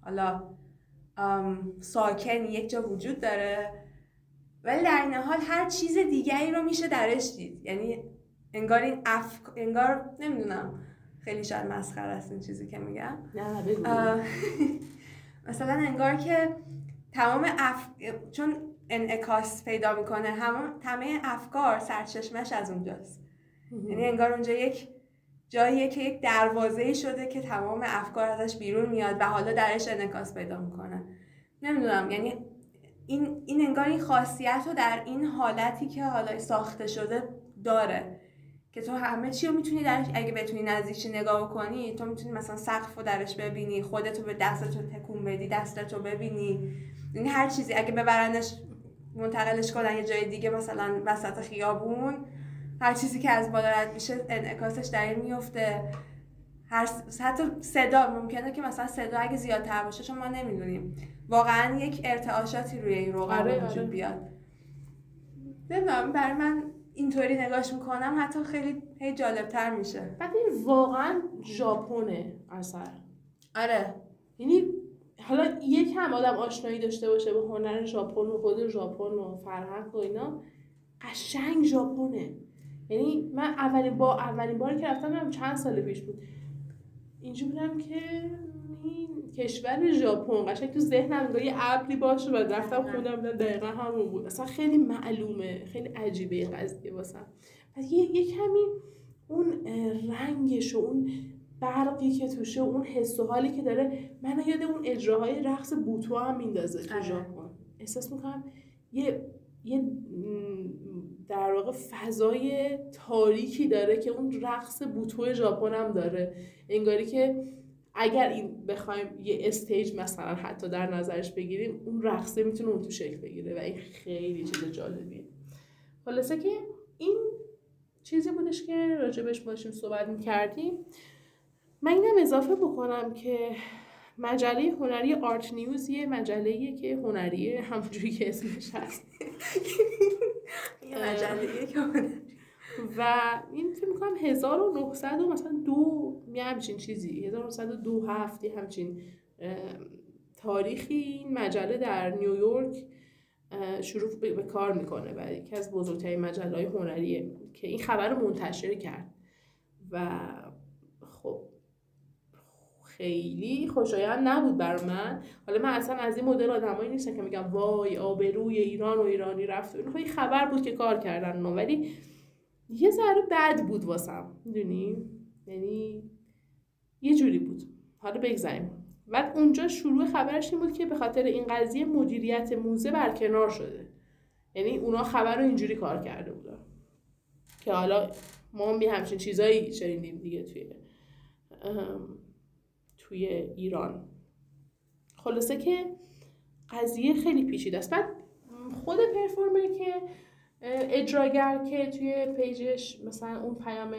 حالا ساکن یک جا وجود داره. ولی در این حال هر چیز دیگری رو میشه درش دید. یعنی انگار این اف... انگار نمی‌دونم. خیلی شاید مسخره است این چیزی که میگم. نه *laughs* مثلا انگار که تمام اف... چون انعکاس پیدا می‌کنه همه تمام افکار سرچشمش از اونجاست. یعنی انگار اونجا یک جاییه که یک دروازه شده که تمام افکار ازش بیرون میاد و حالا درش انعکاس پیدا می‌کنه. نمی‌دونم یعنی این, این انگار این خاصیت رو در این حالتی که حالا ساخته شده داره. که تو همه چی رو می‌تونی درش اگه بتونی نزدیکش نگاه کنی تو می‌تونی مثلا سقف رو درش ببینی خودتو به دستتو تکون بدی دستتو ببینی. این هر چیزی. اگه ببرنش منتقلش کنن یه جای دیگه مثلا وسط خیابون هر چیزی که از بالا رد میشه انعکاسش در این میفته هر حتی صدا ممکنه که مثلا صدا اگه زیادتر باشه چون ما نمی‌دونیم. واقعا یک ارتعاشاتی روی این روغن آره، وجود آره. بیاد. نمی‌دونم برای من اینطوری نگاش می‌کنم حتی خیلی هی جالبتر میشه. بعد این واقعا ژاپنه اثر. آره. یعنی حالا یک هم آدم آشنایی داشته باشه به هنر ژاپن و خود ژاپن و فرهنگ و اینا قشنگ ژاپنه. یعنی من اولین با اولین باری که رفتم چند سال پیش بود. اینجا بودم که این کشور ژاپن قشنگ تو ذهنم انگار یه ابری باشه و رفتم خوندم دقیقا همون بود. اصلا خیلی معلومه خیلی عجیبه قضیه واسم. بعد یه, یه کمی اون رنگش و اون برقی که توشه اون حس و حالی که داره من یاد اون اجراهای رقص بوتو هم میندازه تو آره. ژاپن. احساس می‌کنم یه یه در واقع فضای تاریکی داره که اون رقص بوتو ژاپن هم داره. انگاری که اگر این بخوایم یه استیج مثلا حتی در نظرش بگیریم اون رقصه می‌تونه اون تو شکل بگیره و این خیلی چیز جالبیه. خلاصه که این چیزی بودش که راجبش باشیم صحبت می‌کردیم. من اینم اضافه بکنم که مجله هنری آرت نیوز یه مجله که هنریه همونجوری که اسمش هست. مجله که و این فکر می‌کنم 1900 و مثلا دو یه همچین چیزی 1902 هفت همچین تاریخی این مجله در نیویورک شروع به کار می‌کنه و یکی از بزرگترین مجله های هنریه که این خبر رو منتشر کرد. و خب خیلی خوشایند نبود بر من. حالا من اصلا از این مدل آدمایی نیستم که میگم وای آبروی ایران و ایرانی رفت این خبر بود که کار کردن ولی یه ذره بد بود واسم می‌دونی؟ یعنی یه جوری بود. حالا بگذاریم. بعد اونجا شروع خبرش این بود که به خاطر این قضیه مدیریت موزه برکنار شده. یعنی اونا خبر رو اینجوری کار کرده بودن. که حالا ما هم همچین چیزایی شنیدیم دیگه توی توی ایران. خلاصه که قضیه خیلی پیچیده است. بعد خود پرفورمر که اجراگر که توی پیجش مثلا اون پیام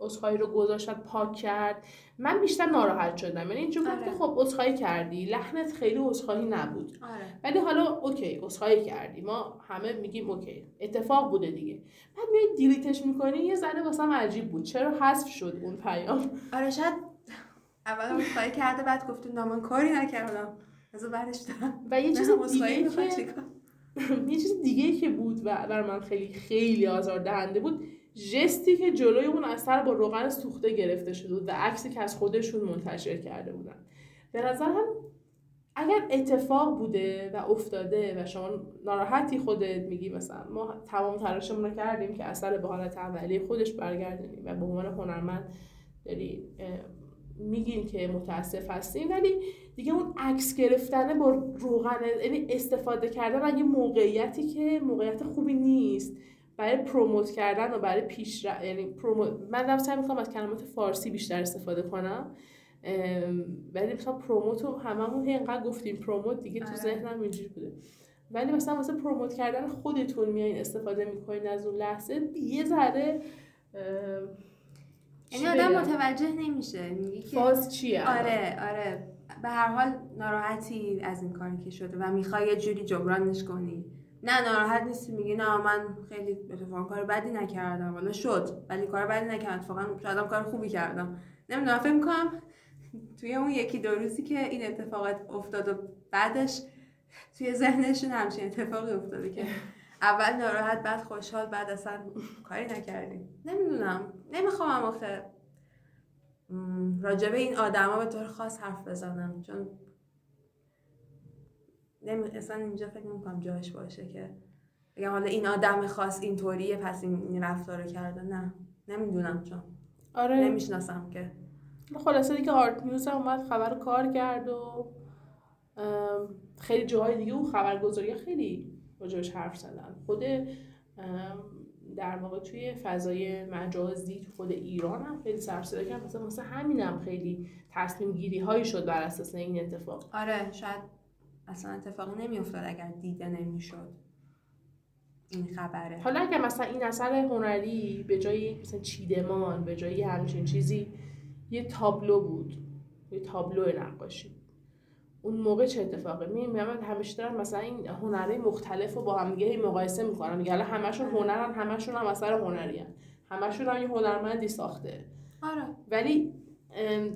عذرخواهی رو گذاشت پاک کرد من بیشتر ناراحت شدم. یعنی اینجور آره. که خب عذرخواهی کردی لحنت خیلی عذرخواهی نبود. آره. ولی حالا OK عذرخواهی کردی. ما همه میگیم OK اتفاق بوده دیگه. بعد میای delete ش می‌کنی یه ذره واسم عجیب بود. چرا حذف شد اون پیام؟ آره شاید اول عذرخواهی کرده بعد گفته من کاری نکردم. از بعدش دارم. و یه چیز دیگه که یه چیز دیگه که بود و بر من خیلی خیلی آزار دهنده بود جستی که جلوی اون اثر با روغن سوخته گرفته شده و عکسی که از خودشون منتشر کرده بودن. به نظر هم اگر اتفاق بوده و افتاده و شما ناراحتی خودت میگی مثلا ما تمام تلاشمون رو کردیم که اثر به حالت اولیه خودش برگردونیم و به عنوان هنرمند داری میگیم که متاسف هستیم ولی دیگه اون عکس گرفتنه با روغن یعنی استفاده کردن از یه موقعیتی که موقعیت خوبی نیست برای پروموت کردن و برای پیش یعنی پروموت من دارم سعی می‌کنم از کلمات فارسی بیشتر استفاده کنم ولی مثلا پروموت رو هممون اینقدر گفتیم پروموت دیگه تو آره. ذهنم اینجوری بوده ولی مثلا واسه پروموت کردن خودتون میایین استفاده می‌کنین از اون لحظه یه ذره یعنی آدم متوجه نمیشه. میگه که فاز چیه آره آره. به هر حال ناراحتی از این کاری که شده و می‌خوای یه جوری جبرانش کنی. نه ناراحت نیستی میگی نه من خیلی اتفاقا کار بدی نکردم. ولی شد ولی کار بدی نکردم. اتفاقا شاید کار خوبی کردم. نمی‌دونم فکر می‌کنم توی اون یکی دو روزی که این اتفاقات افتاد و بعدش توی ذهنشون همچین اتفاقی افتاده که *laughs* اول ناراحت بعد خوشحال بعد اصلا کاری نکردیم نمی‌دونم. نمی‌خوام آخه راجبه این آدما به طور خاص حرف بزنم. چون نمی... اصلا اینجا فکر نمی‌کنم جاش باشه که بگم حالا این آدم خاص اینطوریه پس این رفتار کرده. نه. نمی‌دونم چون. آره. نمی‌شناسم که. خلاصه دیگه آرت نیوز هم اومد خبر کار کرد و خیلی جاهای دیگه اون خبرگزاری خیلی راجبش حرف زدن. خود در واقع توی فضای مجازی تو خود ایران هم خیلی سر صدا کرد مثلا مثلا همینم خیلی تصمیم گیری هایی شد بر اساس این اتفاق. آره شاید اصلا اتفاقی نمیافتاد اگر دیده نمی‌شد این خبره. حالا اگر مثلا این اثر هنری به جای مثلا چیدمان به جای همچین چیزی یه تابلو بود. یه تابلو نقاشی. اون موقع چه اتفاقی؟ می من همیشه دارم مثلا این هنرهای مختلف رو با هم دیگه مقایسه می‌کنم میگه همشون هنرن همشون هم اثر هنری هن. همشون هم یه هنرمندی ساخته. آره. ولی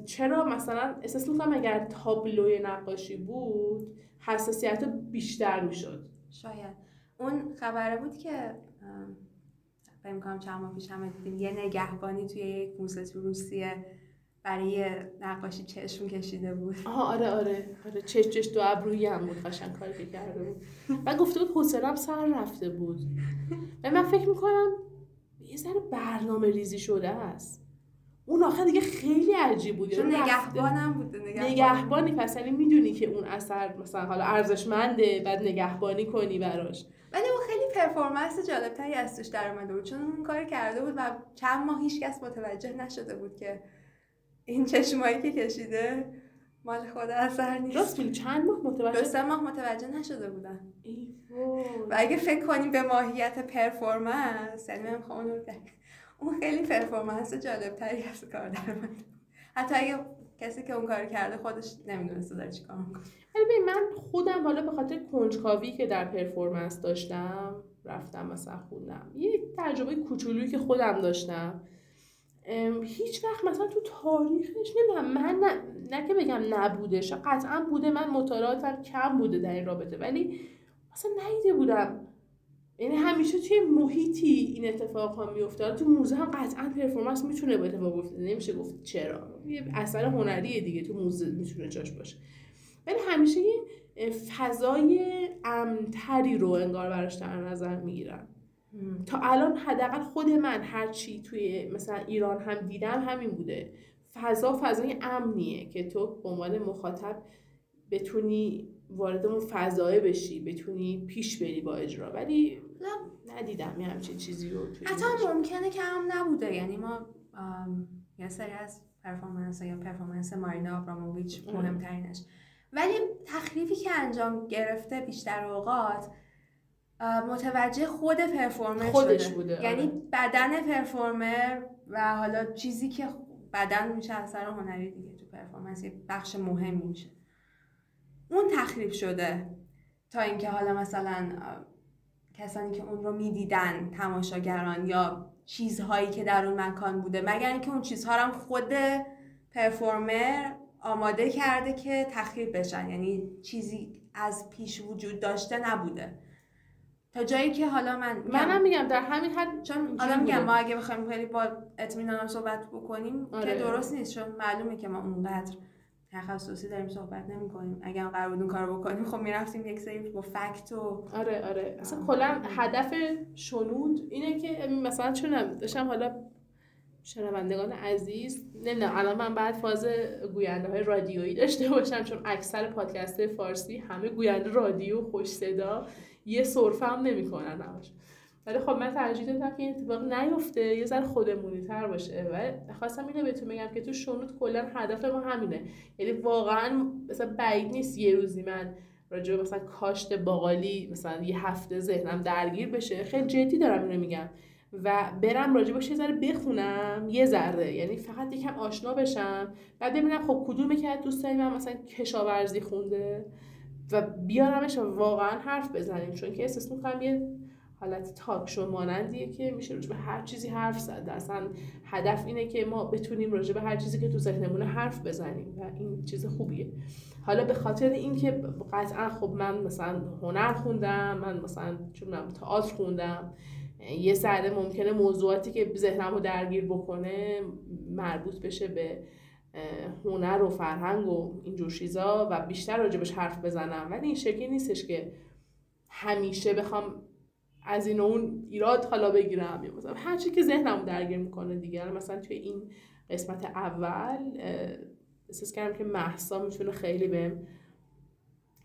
چرا مثلا احساس می‌کنم اگر تابلوی نقاشی بود حساسیت بیشتر می‌شد؟ شاید. اون خبره بود که فکر کنم چند ماه پیش هم دیدیم یه نگهبانی توی یک موزه تو روسیه برای نقاشی چشم کشیده بود. آه آره آره. آره چش چش دو ابرویی هم بود. قشنگ کاری که کرده بود. و گفته بود حوصله‌ام سر رفته بود. و من فکر می‌کنم یه ذره برنامه ریزی شده است. اون آخر دیگه خیلی عجیب بود. چون نگهبانم بوده نگهبانی, نگهبانی. پس یعنی می‌دونی که اون اثر مثلا حالا ارزشمنده بعد نگهبانی کنی براش. ولی اون خیلی پرفورمنس جالبتری از توش در اومده بود. چون اون کار کرده بود و چند ماه هیچ کس متوجه نشده بود که این چشمایی که کشیده مال خود اثر نیست. راست چند ماه متوجه دو سه ماه متوجه نشده بودن و اگه فکر کنیم به ماهیت performance یعنی من اون رو اون خیلی performance جالب تری از کار در حتی اگه کسی که اون کار کرده خودش نمی‌دونسته داره چیکار می‌کنه. ولی من خودم حالا به خاطر کنجکاوی که در performance داشتم رفتم مثلا خوندم. یه تجربه کوچولویی که خودم داشتم. هیچ وقت مثلا تو تاریخش نمی‌دونم من نه, نه که بگم نبودش قطعا بوده من مطالعاتم کم بوده در این رابطه ولی اصلا ندیده بودم. یعنی همیشه توی محیطی این اتفاق ها میفته تو موزه هم قطعا پرفورمنس می‌تونه به اتفاق بیفته. نمیشه گفت چرا. یه اثر هنریه دیگه تو موزه می‌تونه جاش باشه. ولی همیشه یه فضای امتری رو انگار براش در نظر می‌گیرن. تا الان حداقل خود من هرچی توی مثلا ایران هم دیدم همین بوده. فضا فضای امنیه که تو به عنوان مخاطب بتونی وارد اون فضای بشی بتونی پیش بری با اجرا. ولی ندیدم یه همچین چیزی رو حتی ممکنه که هم نبوده. یعنی ما یه سری از پرفورمنس یا پرفورمنس مارینا آبراموویچ مهمترینش. ولی تخریفی که انجام گرفته بیشتر اوقات متوجه خود پرفورمر خودش بوده یعنی آره. بدن پرفورمر و حالا چیزی که بدن میشه اثر هنری دیگه تو پرفورمنس یه بخش مهم میشه. اون تخریب شده تا اینکه حالا مثلا کسانی که اون رو می‌دیدن تماشاگران یا چیزهایی که در اون مکان بوده. مگر اینکه اون چیزها هم خود پرفورمر آماده کرده که تخریب بشن. یعنی چیزی از پیش وجود داشته نبوده. تا جایی که حالا من منم میگم در همین حد چون حالا میگم ما اگه بخوایم خیلی با اطمینان صحبت بکنیم آره. که درست نیست چون معلومه که ما اونقدر تخصصی داریم صحبت نمی کنیم اگر قرار بود اون کارو بکنیم خب می‌رفتیم یک سری با فکت و آره آره. اصلا کلا هدف شنود اینه که مثلا چون داشتم حالا شنوندگان عزیز نمی‌دونم الان من بعد فاز گوینده های رادیویی داشته باشم چون اکثر پادکست فارسی همه گوینده رادیو خوش صدا. یه سرفه هم نمی‌کنن همش. ولی خب من ترجیح دادم که این اتفاق نیفته یه ذره خودمونی تر باشه. و خواستم اینو بهتون بگم که تو شنود کلا هدف ما همینه. یعنی واقعا مثلا بعید نیست یه روزی من راجع مثلا کاشت باقالی مثلا یه هفته ذهنم درگیر بشه. خیلی جدی دارم اینو میگم. و برم راجع باشه یه ذره بخونم یه ذره. یعنی فقط یکم آشنا بشم. بعد ببینم خب کدوم که از دوستای من مثلا کشاورزی خونده. و بیارمش واقعا حرف بزنیم چون که احساس می‌کنم یه حالت تاک شو مانندیه که میشه راجع به هر چیزی حرف زد. اصلا هدف اینه که ما بتونیم راجع به هر چیزی که تو ذهنمون حرف بزنیم و این چیز خوبیه. حالا به خاطر اینکه قطعا خب من مثلا هنر خوندم من مثلا چون من تئاتر خوندم یه سرده ممکنه موضوعاتی که ذهنمو درگیر بکنه مربوط بشه به هنر و فرهنگ و اینجور چیزا و بیشتر راجبش حرف بزنم. ولی این شکلی نیستش که همیشه بخوام از این اون ایراد حالا بگیرم. یا مثلا هر چی که ذهنم درگیر می‌کنه دیگه. مثلا توی این قسمت اول احساس کردم که محسا می‌تونه خیلی بهم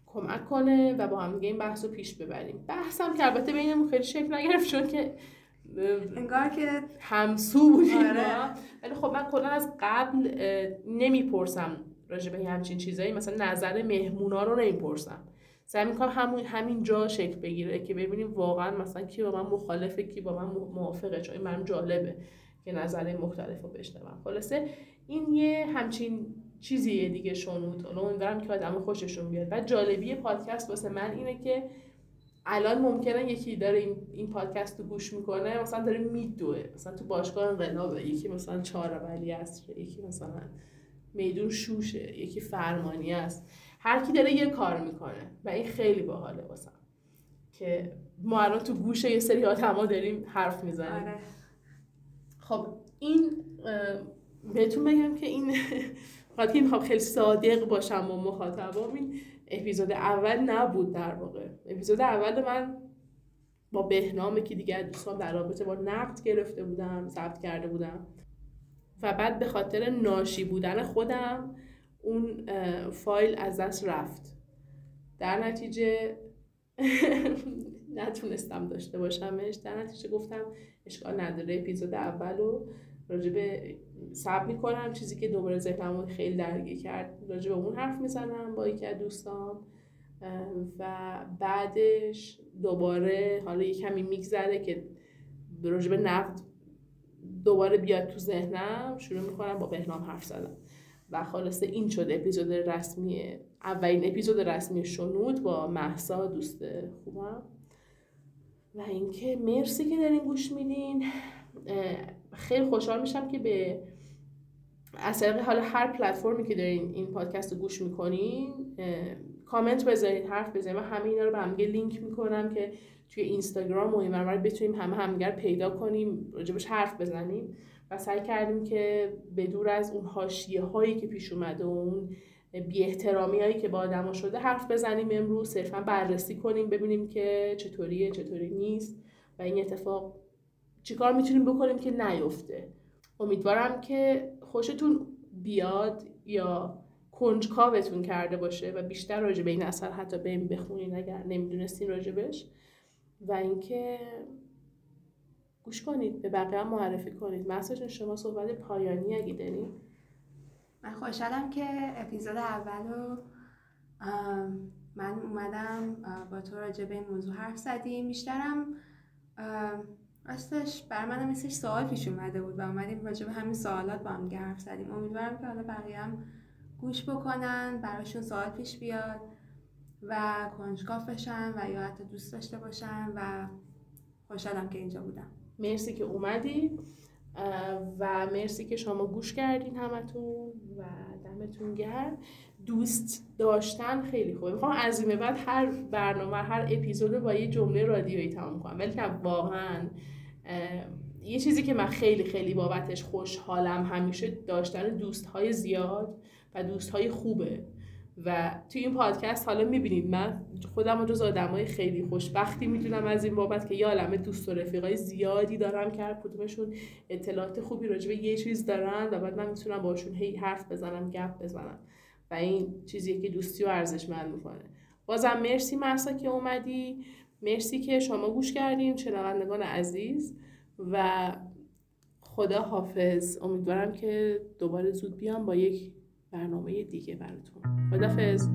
کمک کنه و با هم دیگه این بحث رو پیش ببریم. بحثم که البته بینمون خیلی شکل نگرفت چون که انگار که همسو بودیم آره. ولی خب من کلا از قبل نمی‌پرسم راجع به همچین چیزایی. مثلا نظر مهمونا رو نمی‌پرسم. سعی می‌کنم همون همین جا شکل بگیره که ببینیم واقعا مثلا کی با من مخالفه کی با من موافقه. چون من جالبه که نظر مختلف رو بشنوم. خلاصه این یه همچین چیزیه دیگه شنود. حالا امیدوارم که آدم خوششون بیاد. و جالبی پادکست واسه من اینه که الان ممکنه یکی داره این, این پادکست رو گوش می‌کنه مثلا داره میدوه. مثلا تو باشگاه انقلابه یکی مثلا چهار ولی است یکی مثلا میدون شوشه یکی فرمانی است هر کی داره یه کار می‌کنه و این خیلی باحاله واسه که ما الان تو گوش یه سری آدما داریم حرف می‌زنیم. آره. خب این بهتون بگم که این *laughs* فقط که می‌خوام خیلی صادق باشم با مخاطبام این اپیزود اول نبود در واقع. اپیزود اول من با بهنامه که دیگه دوستان در رابطه با نقد گرفته بودم ثبت کرده بودم. و بعد به خاطر ناشی بودن خودم اون فایل از دست رفت. در نتیجه *laughs* نتونستم داشته باشمش. در نتیجه گفتم اشکال نداره اپیزود اول رو راجبه سب می‌کنم چیزی که دوباره ذهنمو خیلی درگیر کرد راجبه اون حرف می‌زنم با یکی از دوستان و بعدش دوباره حالا یه کمی میگذره که راجبه نقد دوباره بیاد تو ذهنم شروع می‌کنم با بهنام حرف زدم و خلاصه این شد اپیزود رسمی اولین اپیزود رسمی شنود با محسا دوست خوبم. و اینکه مرسی که دارین گوش میدین. خیلی خوشحال میشم که به از حالا هر پلتفرمی که دارین این پادکست رو گوش می‌کنین کامنت بذارین حرف بزنین من همه اینا رو به همگه لینک می‌کنم که توی اینستاگرام و این بتونیم همه همگر پیدا کنیم راجبش حرف بزنیم و سعی کردیم که به دور از اون حاشیه هایی که پیش اومده و اون بی احترامی هایی که با آدما شده حرف بزنیم امروز. صرفا بررسی کنیم ببینیم که چطوریه چطوری نیست و این اتفاق چیکار می‌تونیم بکنیم که نیفته؟ امیدوارم که خوشتون بیاد یا کنجکاوتون کرده باشه و بیشتر راجع به این اثر حتی بهم بخونین اگر نمی‌دونستین راجبش و اینکه گوش کنید به بقیه هم معرفی کنید. مثلا شما صحبت پایانی اگه دارین من خوشحالم که اپیزود اول رو من اومدم با تو راجع به این موضوع حرف زدیم. بیشترم راستش بر من مثل سوال پیش اومده بود و اومدیم راجع به همین سوالات با هم حرف زدیم. امیدوارم که حالا بقیه هم گوش بکنن براشون سوال پیش بیاد و کنجکاف بشن و یا حتی دوست داشته باشن و خوشحالم که اینجا بودم. مرسی که اومدی و مرسی که شما گوش کردین همتون و دمتون گرم. دوست داشتن خیلی خوبه. می‌خوام از این بعد هر برنامه هر اپیزود با یه جمله رادیویی تمام کنم. ولی واقعا یه چیزی که من خیلی خیلی بابتش خوشحالم همیشه داشتن دوست های زیاد و دوست های خوبه. و توی این پادکست حالا می‌بینید من خودم جز آدم خیلی خوشبختی می‌دونم از این بابت که یه عالمه دوست و رفیقای زیادی دارم که هر کدومشون اطلاعات خوبی راجبه یه چیز دارن و بعد من می‌تونم باشون هی حرف بزنم گپ بزنم. و این چیزیه که دوستی و ارزشمند می‌کنه. بازم مرسی مرسا که اومدی. مرسی که شما گوش کردین شنوندگان عزیز و خدا حافظ. امیدوارم که دوباره زود بیام با یک برنامه دیگه براتون. خدافظ